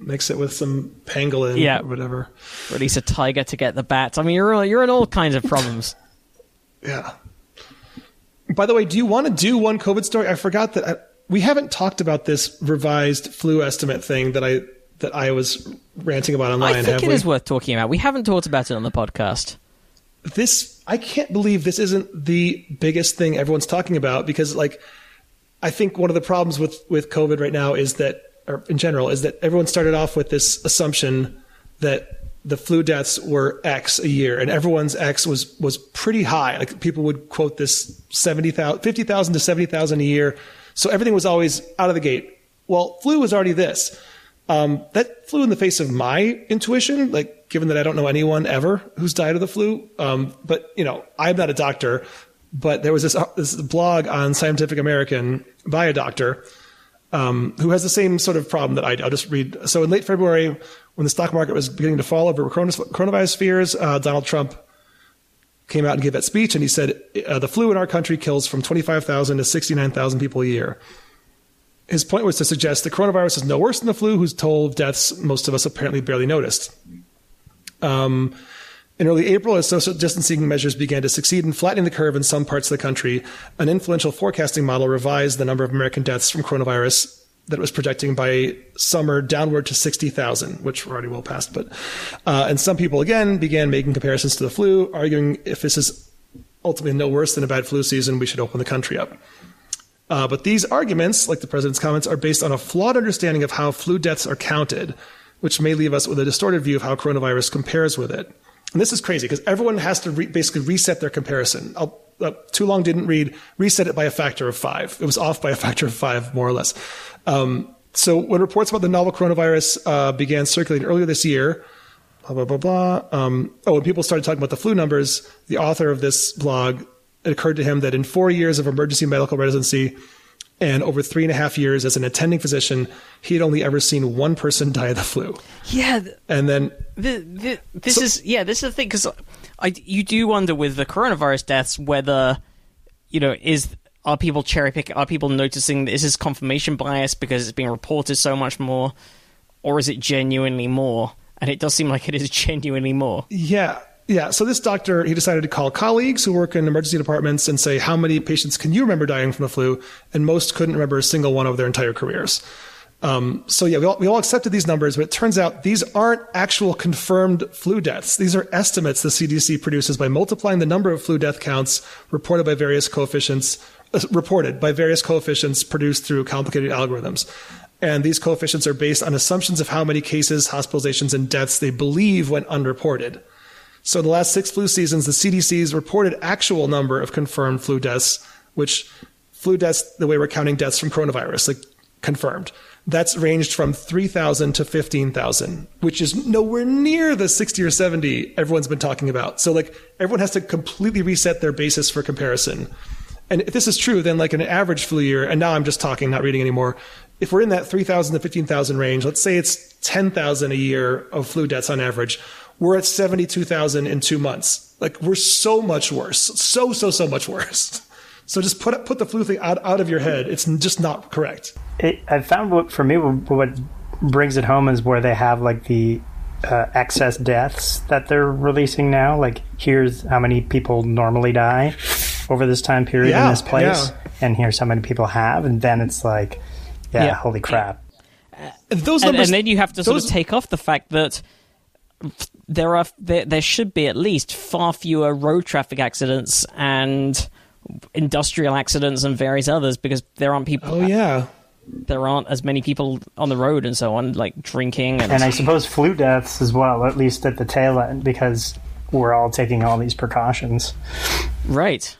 Mix it with some pangolin. Yeah. Or whatever. Release a tiger to get the bats. I mean, you're you're in all kinds of problems. <laughs> Yeah. By the way, do you want to do one COVID story? I forgot that I, we haven't talked about this revised flu estimate thing that I that I was ranting about online. I think have it we? is worth talking about. We haven't talked about it on the podcast. this I can't believe this isn't the biggest thing everyone's talking about because like I think one of the problems with with COVID right now is that or in general is that everyone started off with this assumption that the flu deaths were X a year, and everyone's X was was pretty high. Like people would quote this 70,000, 50,000 to 70,000 a year. So everything was always out of the gate. Well, flu was already this. Um, that flew in the face of my intuition, like given that I don't know anyone ever who's died of the flu. Um, but you know, I'm not a doctor, but there was this, uh, this blog on Scientific American by a doctor um, who has the same sort of problem that I, I'll just read. So in late February, when the stock market was beginning to fall over coronavirus fears, uh, Donald Trump came out and gave that speech, and he said uh, the flu in our country kills from 25,000 to 69,000 people a year. His point was to suggest the coronavirus is no worse than the flu, whose toll of deaths most of us apparently barely noticed. Um, in early April, as social distancing measures began to succeed in flattening the curve in some parts of the country, an influential forecasting model revised the number of American deaths from coronavirus that it was projecting by summer downward to 60,000, which we're already well past. But uh, and some people again began making comparisons to the flu, arguing if this is ultimately no worse than a bad flu season, we should open the country up. Uh, but these arguments, like the president's comments, are based on a flawed understanding of how flu deaths are counted, which may leave us with a distorted view of how coronavirus compares with it. And this is crazy because everyone has to re- basically reset their comparison. Uh, too long didn't read, reset it by a factor of five. It was off by a factor of five, more or less. Um, so when reports about the novel coronavirus uh, began circulating earlier this year, blah, blah, blah, blah. Um, oh, when people started talking about the flu numbers, the author of this blog, it occurred to him that in four years of emergency medical residency, and over three and a half years as an attending physician, he had only ever seen one person die of the flu. Yeah, and then the, the, this so, is yeah, this is the thing because I you do wonder with the coronavirus deaths whether you know is are people cherry picking? Are people noticing is this confirmation bias because it's being reported so much more, or is it genuinely more? And it does seem like it is <laughs> genuinely more. Yeah, yeah, so this doctor, he decided to call colleagues who work in emergency departments and say, how many patients can you remember dying from the flu? And most couldn't remember a single one of their entire careers. Um, so yeah, we all, we all accepted these numbers, but it turns out these aren't actual confirmed flu deaths. These are estimates the CDC produces by multiplying the number of flu death counts reported by various coefficients, uh, reported by various coefficients produced through complicated algorithms. And these coefficients are based on assumptions of how many cases, hospitalizations, and deaths they believe went unreported. So the last six flu seasons, the CDC's reported actual number of confirmed flu deaths, which flu deaths, the way we're counting deaths from coronavirus, like confirmed, that's ranged from 3,000 to 15,000, which is nowhere near the 60 or 70 everyone's been talking about. So like everyone has to completely reset their basis for comparison. And if this is true, then like an average flu year, and now I'm just talking, not reading anymore. If we're in that 3,000 to 15,000 range, let's say it's 10,000 a year of flu deaths on average we're at 72,000 in two months. Like we're so much worse. So, so, so much worse. <laughs> So just put put the flu thing out, out of your head. It's just not correct. It, I found what, for me, what brings it home is where they have like the uh, excess deaths that they're releasing now. Like here's how many people normally die over this time period yeah, in this place. Yeah. And here's how many people have. And then it's like, yeah, yeah. holy crap. Uh, those numbers, and, and, then you have to sort of take off the fact that there are there, there should be at least far fewer road traffic accidents and industrial accidents and various others because there aren't people. Oh yeah. There aren't as many people on the road and so on, like drinking and. And I suppose flu deaths as well, at least at the tail end, because we're all taking all these precautions. Right.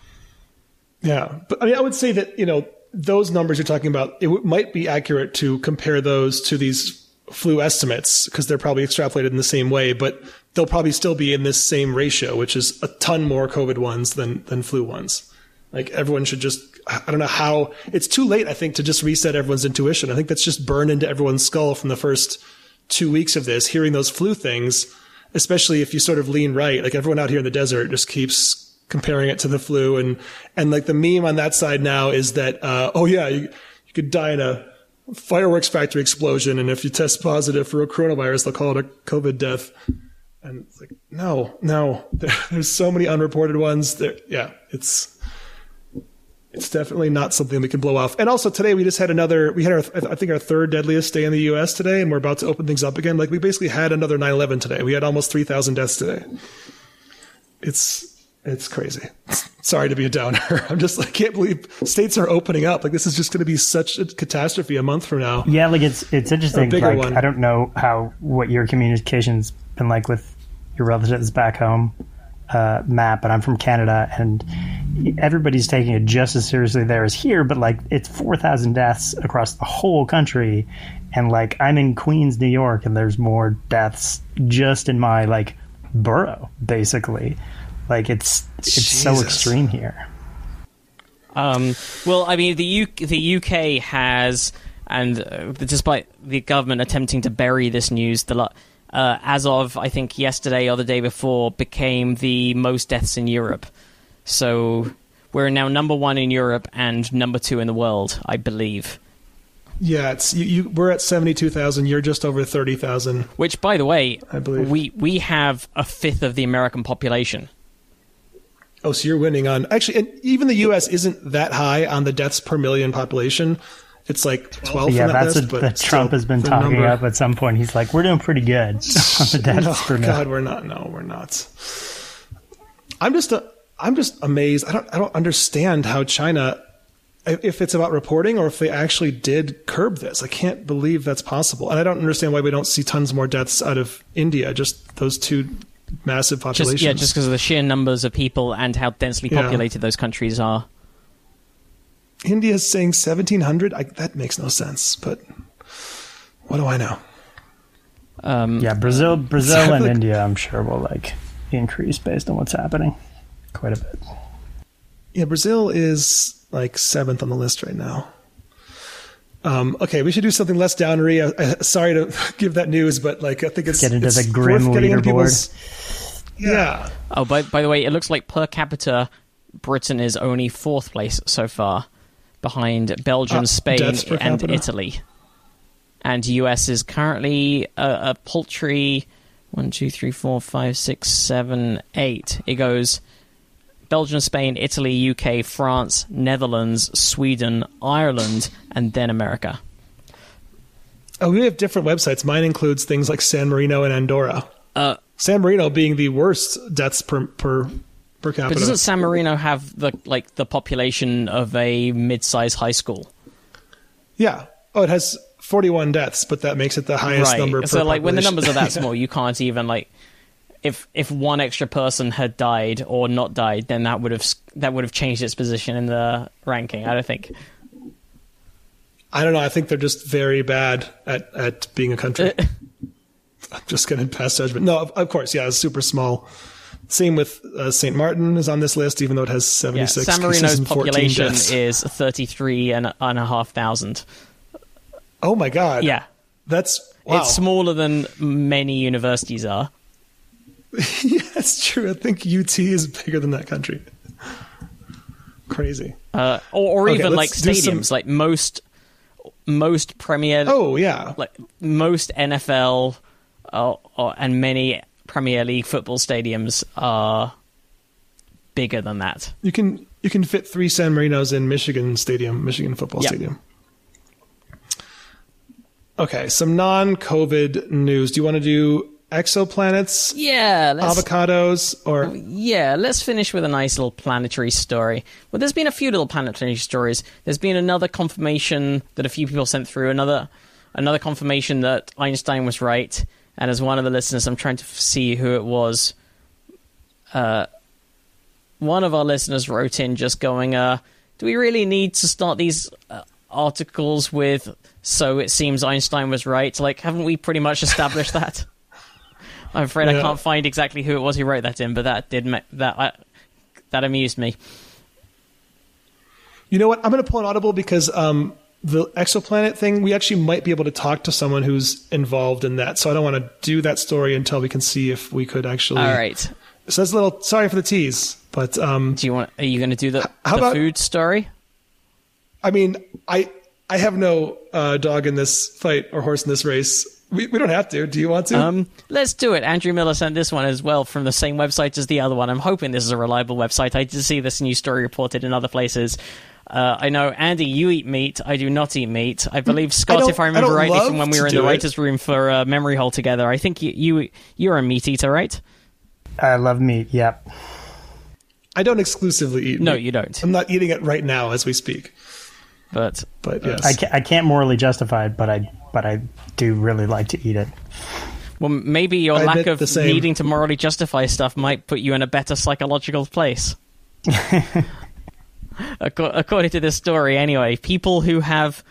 Yeah, but I mean, I would say that you know those numbers you're talking about, it w- might be accurate to compare those to these flu estimates because they're probably extrapolated in the same way, but they'll probably still be in this same ratio, which is a ton more COVID ones than, than flu ones. Like everyone should just, I don't know how, it's too late, I think, to just reset everyone's intuition. I think that's just burned into everyone's skull from the first two weeks of this, hearing those flu things, especially if you sort of lean right. Like everyone out here in the desert just keeps comparing it to the flu. And, and like the meme on that side now is that, uh, oh yeah, you, you could die in a, fireworks factory explosion, and if you test positive for a coronavirus, they'll call it a COVID death. And it's like, no, no, <laughs> there's so many unreported ones. There, yeah, it's it's definitely not something we can blow off. And also today we just had another, we had our, I think our third deadliest day in the U.S. today, and we're about to open things up again. Like we basically had another 9/11 today. We had almost 3,000 deaths today. It's it's crazy. Sorry to be a downer. <laughs> I'm just, I can't believe states are opening up. Like this is just going to be such a catastrophe a month from now. Yeah, like it's it's interesting. Like one. I don't know how what your communications been like with your relatives back home, uh, Matt, but I'm from Canada, and everybody's taking it just as seriously there as here. But like, it's four thousand deaths across the whole country, and like, I'm in Queens, New York, and there's more deaths just in my like borough, basically. Like, it's it's so extreme here. Um, well, I mean, the U- the UK has, and uh, despite the government attempting to bury this news, the uh, as of I think yesterday or the day before, became the most deaths in Europe. So we're now number one in Europe and number two in the world, I believe. Yeah, it's you, you we're at 72,000, you're just over 30,000. Which, by the way, I believe. we we have a fifth of the American population. Oh, so you're winning on actually, and even the U.S. isn't that high on the deaths per million population. It's like 12 yeah, that that's list, what Trump has been talking number- up at some point. He's like, we're doing pretty good <laughs> on the deaths No, per million. God, we're not. No, we're not. I'm just, uh, I'm just amazed. I don't, I don't understand how China, if it's about reporting or if they actually did curb this. I can't believe that's possible, and I don't understand why we don't see tons more deaths out of India. Just those two massive populations. Just yeah, just because of the sheer numbers of people and how densely Yeah. populated those countries are. India's saying 1,700. I, that makes no sense. But what do I know? Um, Yeah, Brazil, Brazil, <laughs> and like- India, I'm sure will like increase based on what's happening quite a bit. Yeah, Brazil is like seventh on the list right now. Um, okay, we should do something less downery. I, I, sorry to <laughs> give that news, but like I think it's Get into it's the grim worth getting into leaderboard. people's- Yeah, Oh, by by the way, it looks like per capita, Britain is only fourth place so far, behind Belgium, Uh, Spain, and capita? Italy. And US is currently a, a paltry one, two, three, four, five, six, seven, eight. It goes Belgium, Spain, Italy, UK, France, Netherlands, Sweden, Ireland, and then America. oh, we have different websites. Mine includes things like San Marino and Andorra. Uh, San Marino being the worst deaths per per per but doesn't San Marino have the like the population of a mid-sized high school? yeah. Oh, it has 41 deaths, but that makes it the highest right. number. Per so like when the numbers are that <laughs> small, you can't even like if if one extra person had died or not died, then that would have that would have changed its position in the ranking. I don't think. I don't know. I think they're just very bad at, at being a country. <laughs> I'm just going to pass judgment. No, of, of course, yeah, it's super small. Same with uh, St. Martin is on this list, even though it has Yeah, 76 San cases Marino's population is thirty three and, and a half thousand. oh my god! Yeah, that's wow. it's smaller than many universities are. <laughs> yeah, that's true. I think UT is bigger than that country. Crazy. Uh, or, or Okay, even like let's some- stadiums, like most most Premier Oh yeah, like most NFL uh, or, and many Premier League football stadiums are bigger than that. you can you can fit three San Marinos in Michigan Stadium, Michigan Football Yeah. Stadium. Okay, some non-COVID news. Do you want to do exoplanets, Yeah, let's avocados, or yeah, let's finish with a nice little planetary story. Well, there's been a few little planetary stories. There's been another confirmation that a few people sent through. Another another confirmation that Einstein was right. And as one of the listeners, I'm trying to see who it was. Uh, one of our listeners wrote in just going, uh, "Do we really need to start these uh, articles with?" So it seems Einstein was right. Like, haven't we pretty much established <laughs> that? I'm afraid I can't find exactly who it was who wrote that in, but that did ma- that uh, that amused me. You know what? I'm going to pull an audible because um, the exoplanet thing, we actually might be able to talk to someone who's involved in that. So I don't want to do that story until we can see if we could actually. All right, So that's a little sorry for the tease, but um, do you want? Are you going to do the, How the about- food story? I mean, I I have no uh, dog in this fight or horse in this race. We we don't have to. Do you want to? Um, let's do it. Andrew Miller sent this one as well from the same website as the other one. I'm hoping this is a reliable website. I did see this news story reported in other places. Uh, I know, Andy, you eat meat. I do not eat meat. I believe Scott, don't- if I I remember don't rightly, from when we were in the do it. writers' room for uh, Memory Hole together. I think you, you you're a meat eater, right? I love meat. Yep. I don't exclusively eat. Meat. No, meat. you don't. I'm not eating it right now as we speak. But But yes, I can't, I can't morally justify it, but I but I do really like to eat it. Well, maybe your I lack of needing to morally justify stuff might put you in a better psychological place. <laughs> According to this story, anyway, people who have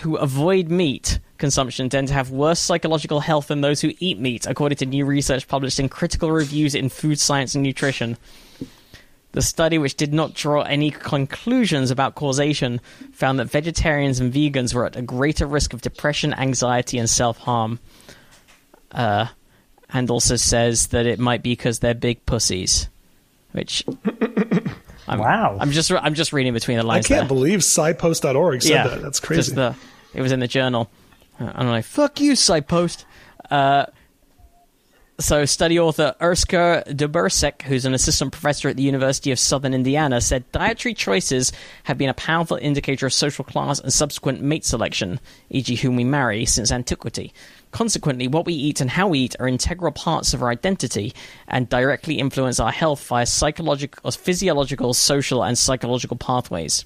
who avoid meat consumption tend to have worse psychological health than those who eat meat, according to new research published in Critical Reviews in Food Science and Nutrition. The study, which did not draw any conclusions about causation, found that vegetarians and vegans were at a greater risk of depression, anxiety, and self harm. Uh, and also says that it might be because they're big pussies, which. <laughs> I'm, Wow. I'm just I'm just reading between the lines. I can't there. believe PsyPost.org said that. That's crazy. The, it was in the journal. I'm like, fuck you, PsyPost. Uh, so, study author Urska Dobersek, who's an assistant professor at the University of Southern Indiana, said dietary choices have been a powerful indicator of social class and subsequent mate selection, e.g., whom we marry, since antiquity. Consequently, what we eat and how we eat are integral parts of our identity and directly influence our health via psychological, physiological, social, and psychological pathways.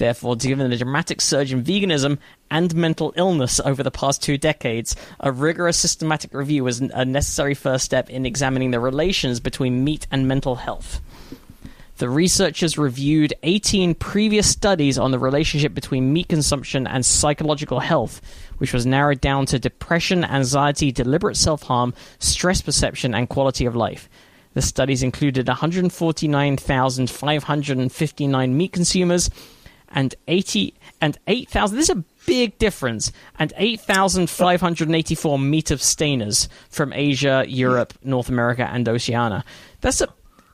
Therefore, given the dramatic surge in veganism and mental illness over the past two decades, a rigorous systematic review was a necessary first step in examining the relations between meat and mental health. The researchers reviewed 18 previous studies on the relationship between meat consumption and psychological health, which was narrowed down to depression, anxiety, deliberate self harm, stress perception, and quality of life. The studies included 149,559 meat consumers and 80 and 8,000 this is a big difference and 8,584 meat abstainers from Asia, Europe, North America and Oceania. That's a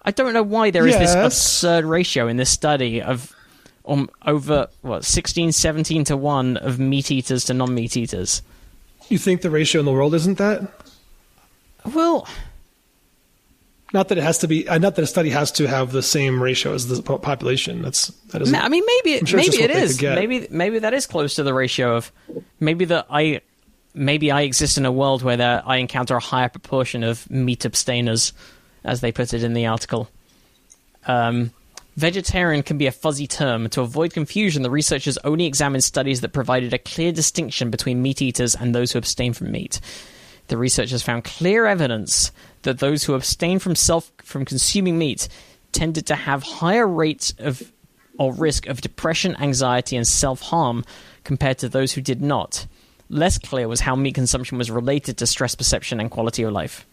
I don't know why there is this absurd ratio in this study of um, over what 16 17 to 1 of meat eaters to non-meat eaters. you think the ratio in the world isn't that? Well, Not that it has to be. uh, Not that a study has to have the same ratio as the population. That's that. Ma- I mean, maybe sure maybe it is. Maybe maybe that is close to the ratio of maybe that I maybe I exist in a world where there, I encounter a higher proportion of meat abstainers, as they put it in the article. Um, vegetarian can be a fuzzy term. To avoid confusion, the researchers only examined studies that provided a clear distinction between meat eaters and those who abstain from meat. The researchers found clear evidence that those who abstain from self from consuming meat tended to have higher rates of or risk of depression, anxiety, and self harm compared to those who did not. Less clear was how meat consumption was related to stress perception and quality of life.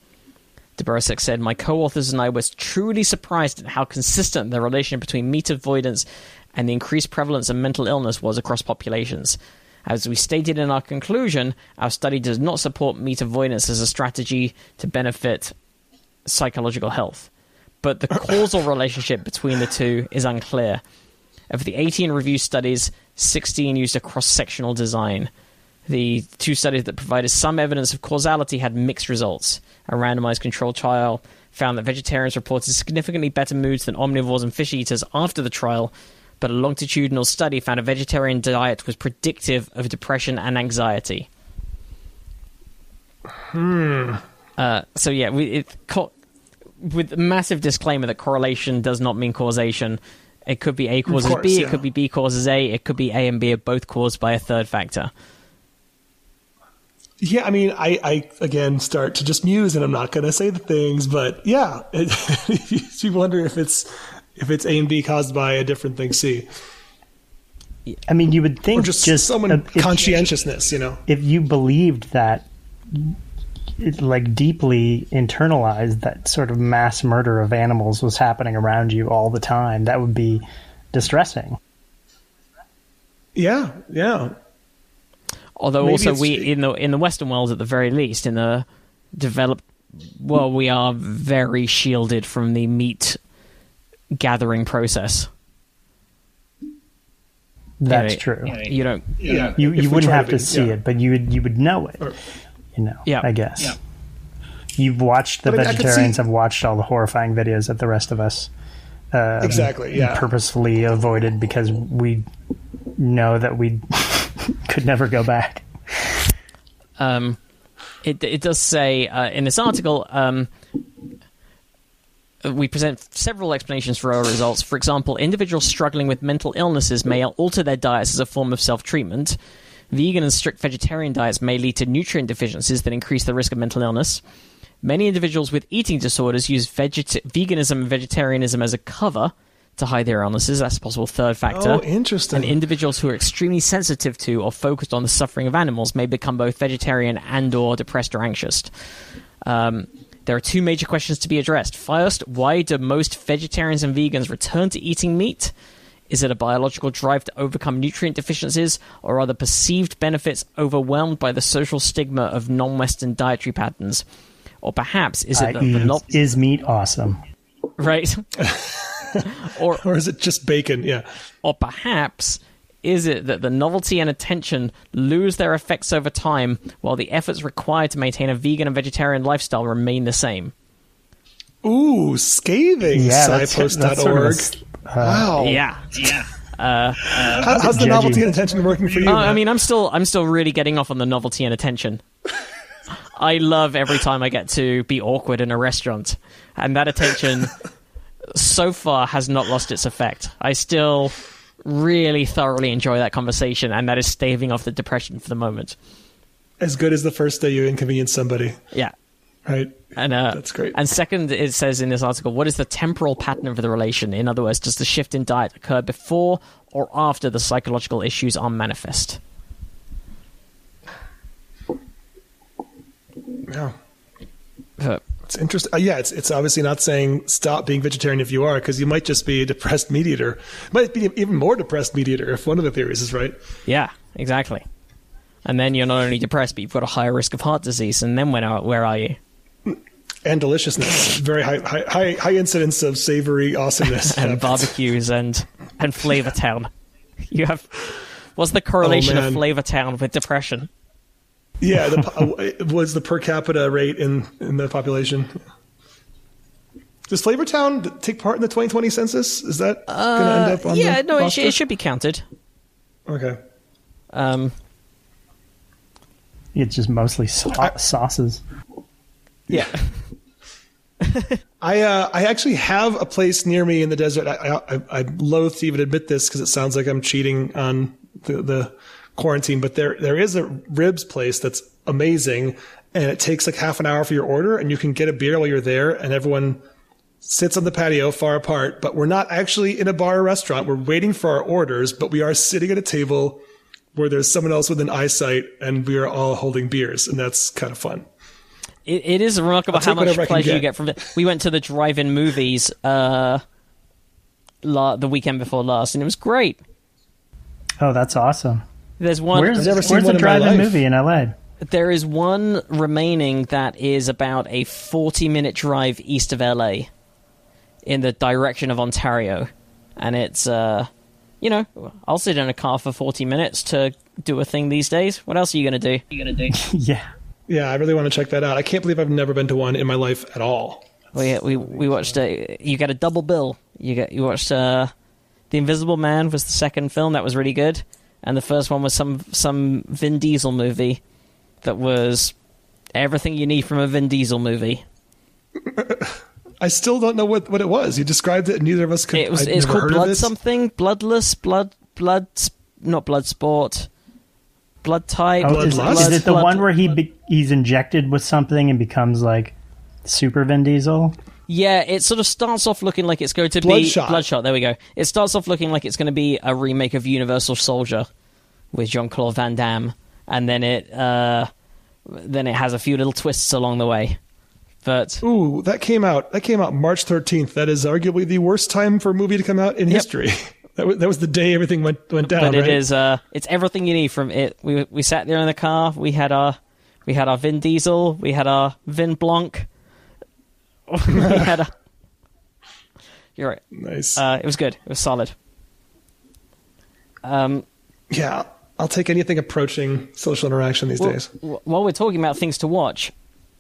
Dobersek said, My co authors and I were truly surprised at how consistent the relation between meat avoidance and the increased prevalence of mental illness was across populations. As we stated in our conclusion, our study does not support meat avoidance as a strategy to benefit psychological health, but the <laughs> causal relationship between the two is unclear. Of the 18 review studies, 16 used a cross sectional design. The two studies that provided some evidence of causality had mixed results. A randomized controlled trial found that vegetarians reported significantly better moods than omnivores and fish eaters after the trial, but a longitudinal study found a vegetarian diet was predictive of depression and anxiety. Hmm. Uh, so yeah, we, it, co- with a massive disclaimer that correlation does not mean causation. It could be A causes course, B, yeah. it could be B causes A, it could be A and B are both caused by a third factor. Yeah, I mean, I, I again start to just muse, and I'm not going to say the things, but yeah, <laughs> it, you wonder if it's if it's A and B caused by a different thing C, I mean, you would or think just, just, someone if- conscientiousness, you know. if you believed that it, like deeply internalized that sort of mass murder of animals was happening around you all the time that would be distressing Yeah, yeah, Although Maybe also we in the in the Western world at the very least, in the developed well, we are very shielded from the meat gathering process. that's Yeah, true You don't yeah. you If you we wouldn't try have be, to see yeah. it but you would you would know it Or- you know Yeah. i guess Yeah. you've watched the But I mean, I could vegetarians see- have watched all the horrifying videos that the rest of us um, Exactly, yeah. purposefully avoided because we know that we <laughs> could never go back um, it it does say uh, in this article. Um, we present several explanations for our results. For example, individuals struggling with mental illnesses may alter their diets as a form of self treatment. Vegan and strict vegetarian diets may lead to nutrient deficiencies that increase the risk of mental illness. Many individuals with eating disorders use veget- veganism and vegetarianism as a cover to hide their illnesses. That's a possible third factor. Oh, interesting. And individuals who are extremely sensitive to or focused on the suffering of animals may become both vegetarian and or depressed or anxious. Um, there are two major questions to be addressed. First, why do most vegetarians and vegans return to eating meat? Is it a biological drive to overcome nutrient deficiencies, or are the perceived benefits overwhelmed by the social stigma of non Western dietary patterns? Or perhaps is it that the i.e., no- is meat awesome? right? <laughs> or or is it just bacon? Yeah. or perhaps is it that the novelty and attention lose their effects over time while the efforts required to maintain a vegan and vegetarian lifestyle remain the same? Ooh, scathing. Yeah, that's, that's sort of a s- wow. Yeah. How, how's the Judgy. novelty and attention working for you? Uh, I mean, I'm still I'm still really getting off on the novelty and attention. <laughs> I love every time I get to be awkward in a restaurant, and that attention so far has not lost its effect. I still really thoroughly enjoy that conversation, and that is staving off the depression for the moment. as good as the first day you inconvenience somebody, Yeah. Right? And uh, That's great. And second, it says in this article, what is the temporal pattern of the relation? In other words, does the shift in diet occur before or after the psychological issues are manifest? Yeah. Uh, It's interesting. Uh, yeah, it's it's obviously not saying stop being vegetarian if you are, because you might just be a depressed meat eater. Might be even more depressed meat eater if one of the theories is right. Yeah, exactly. And then you're not only depressed, but you've got a higher risk of heart disease. And then when are, where are you? And deliciousness, very high high high, high incidence of savory awesomeness. <laughs> And Yeah. barbecues and and Flavor Town. <laughs> You have. What's the correlation of. Flavor Town with depression? yeah, the, <laughs> po- uh, it was the per capita rate in in the population. Does Flavor Town take part in the 2020 census? Is that going to end up on Uh, yeah, the no, it, sh- it should be counted. Okay. Um, It's just mostly sau- sauces. yeah. <laughs> I uh, I actually have a place near me in the desert. I I, I loathe to even admit this because it sounds like I'm cheating on the, the quarantine, but there there is a ribs place that's amazing, and it takes like half an hour for your order, and you can get a beer while you're there, and everyone sits on the patio far apart. But we're not actually in a bar or restaurant. We're waiting for our orders, but we are sitting at a table where there's someone else within eyesight, and we are all holding beers, and that's kind of fun. It, it is remarkable I'll how much whatever I can pleasure you get. get from it. We went to the drive-in movies uh, la- the weekend before last, and it was great. Oh, that's awesome. There's one. Where's, never seen where's one the drive-in life. movie in LA? There is one remaining that is about a 40-minute drive east of LA, in the direction of Ontario, and it's uh, you know, I'll sit in a car for 40 minutes to do a thing these days. What else are you gonna do? You gonna do? Yeah. Yeah, I really want to check that out. I can't believe I've never been to one in my life at all. We we we watched a. You get a double bill. You get you watched uh, the Invisible Man was the second film that was really good, and the first one was some some Vin Diesel movie that was everything you need from a Vin Diesel movie. <laughs> I still don't know what, what it was. You described it, and neither of us could. It was I'd it's called Blood this. something bloodless blood blood not blood sport blood type. Oh, is, Bloodlust? is it the blood- one where he be, he's injected with something and becomes like Super Vin Diesel? Yeah, it sort of starts off looking like it's going to Bloodshot. be Bloodshot. There we go. It starts off looking like it's going to be a remake of Universal Soldier with Jean Claude Van Damme, and then it uh, then it has a few little twists along the way. But Ooh, that came out. That came out March thirteenth. That is arguably the worst time for a movie to come out in history. <laughs> that, was, that was the day everything went went down. but it right? is uh, it's everything you need from it. We we sat there in the car. We had our we had our Vin Diesel. We had our Vin Blanc. we <laughs> had a. You're right. nice. Uh, it was good. It was solid. Um, yeah, I'll take anything approaching social interaction these Well, days. while we're talking about things to watch,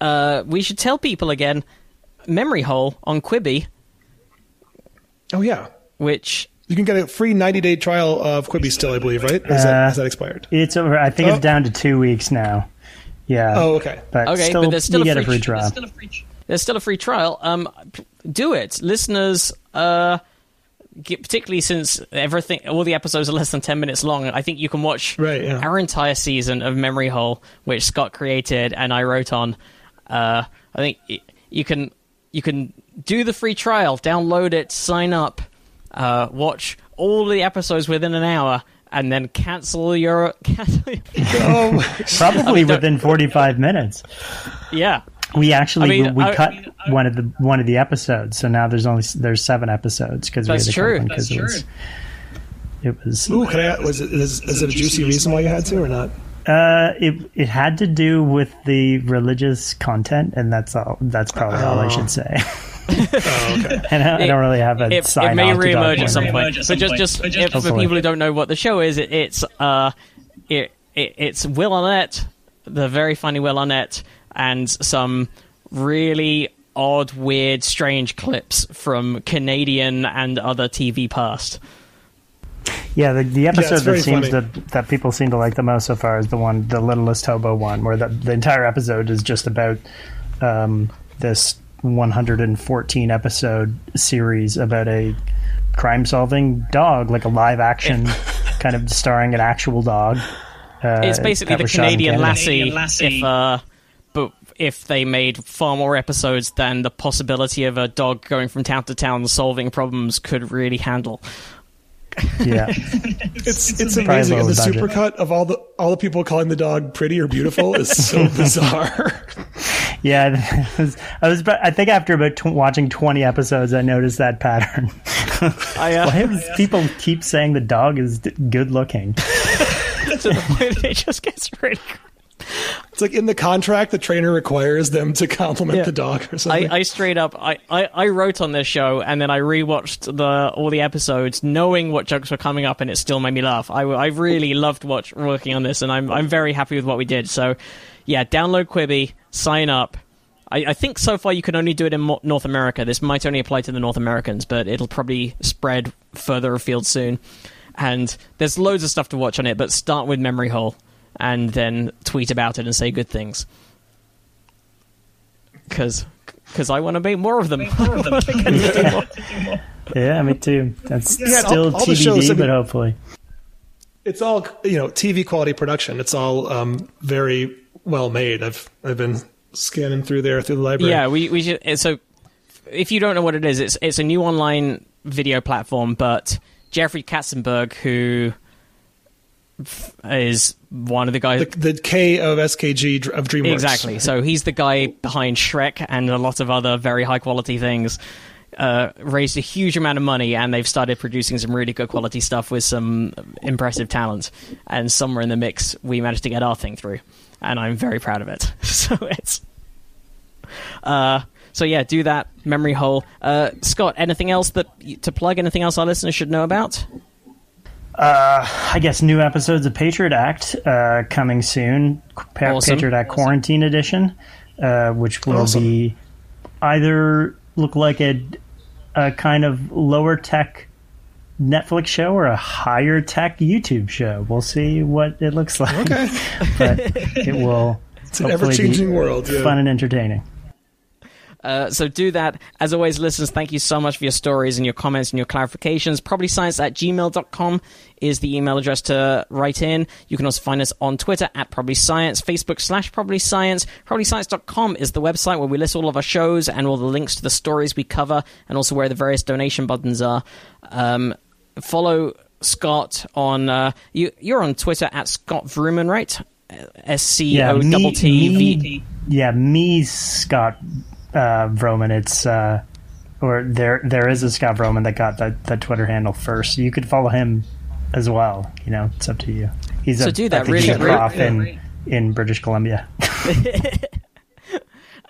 uh, we should tell people again Memory Hole on Quibi, Oh yeah, which you can get a free ninety day trial of Quibi still, I believe, right? Or is Uh, that, that expired? It's over. I think Oh. it's down to two weeks now. Yeah. Oh, okay. But okay, still, but there's still you a get free, a free trial. There's still a free, there's still a free trial. Um, do it, listeners. Uh, g- particularly since everything, all the episodes are less than ten minutes long. I think you can watch Right, yeah. our entire season of Memory Hole, which Scott created and I wrote on. Uh, I think you can you can do the free trial, download it, sign up, uh, watch all the episodes within an hour, and then cancel your. <laughs> Cancel your <laughs> Probably don't- within 45 minutes. yeah. We actually I mean, we I- cut I I- one of the one of the episodes, so now there's only there's seven episodes because we had That's true. one 'cause That's it was it was Ooh, can I? Was it? Is, is it a juicy reason why you had to, or not? uh it it had to do with the religious content, and that's all. That's probably all I should say. <laughs> Oh, okay. and <laughs> I, I don't really have a it, sign it may off to talk reemerge about at some it. point. But just, just if, for people who don't know what the show is, it, it's uh, it, it it's Will Arnett, the very funny Will Arnett, and some really odd, weird, strange clips from Canadian and other TV past. Yeah, the, the episode very that seems funny. to, that people seem to like the most so far is the one, the Littlest Hobo one, where the, the entire episode is just about um, this 114 episode series about a crime solving dog, like a live action <laughs> kind of starring an actual dog. Uh, It's basically the was shot in Canadian lassie, Canadian Lassie. if uh, but if they made far more episodes than the possibility of a dog going from town to town solving problems could really handle. Yeah, <laughs> It's it's Probably amazing. And the budget. supercut of all the all the people calling the dog pretty or beautiful is so <laughs> bizarre. Yeah. <laughs> I was, I was. I think after about tw- watching 20 episodes, I noticed that pattern. I, uh, <laughs> Why do people keep saying the dog is d- good looking? <laughs> to the point it just gets really. It's like in the contract, the trainer requires them to compliment Yeah. the dog or something. I, I straight up I, I, I wrote on this show and then I rewatched the all the episodes knowing what jokes were coming up and it still made me laugh. I, I really loved watch, working on this and I'm I'm very happy with what we did. So yeah, download Quibi, sign up. I, I think so far you can only do it in Mo- North America. This might only apply to the North Americans, but it'll probably spread further afield soon. And there's loads of stuff to watch on it, but start with Memory Hole and then tweet about it and say good things. Because I want to make more of them. <laughs> Yeah, me too. That's Yeah, and all- still all the TBD, shows, I mean- but hopefully. it's all you know, TV quality production. It's all um, very well made. I've I've been scanning through there through the library. Yeah, we we should. So, if you don't know what it is, it's it's a new online video platform. But Jeffrey Katzenberg, who is one of the guys, the, the K of SKG of DreamWorks. exactly. So he's the guy behind Shrek and a lot of other very high quality things. Uh, raised a huge amount of money, and they've started producing some really good quality stuff with some impressive talent. And somewhere in the mix, we managed to get our thing through, and I'm very proud of it. <laughs> so it's. Uh, so yeah, do that. Memory hole. Uh, Scott, anything else that to plug? Anything else our listeners should know about? I guess new episodes of Patriot Act uh, coming soon. Pa- Awesome. Patriot Act Quarantine Edition, uh, which will Awesome. be either look like a, a kind of lower tech Netflix show or a higher tech YouTube show. We'll see what it looks like. Okay. <laughs> but it will. It's an ever changing world. Yeah. Fun and entertaining. Uh, so do that. As always, listeners, thank you so much for your stories and your comments and your clarifications. Probablyscience at gmail.com is the email address to write in. You can also find us on Twitter at probablyscience, Facebook slash probablyscience. Probablyscience.com is the website where we list all of our shows and all the links to the stories we cover and also where the various donation buttons are. Um, follow Scott on, uh, you, you're on Twitter at Scott Vrooman, right? S C O double T V. yeah, me, Scott uh, Vroman. It's uh, or there there is a Scott Vroman that got that, that Twitter handle first. You could follow him as well. You know, it's up to you. He's So a, do that, really, a really- in in British Columbia. <laughs> <laughs>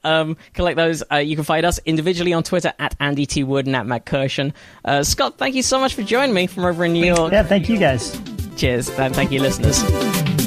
um, collect those. Uh, you can find us individually on Twitter at Andy T. Wood and at Matt Kirshen. Uh, Scott, thank you so much for joining me from over in New York. yeah, thank you guys. Cheers, and thank you, listeners.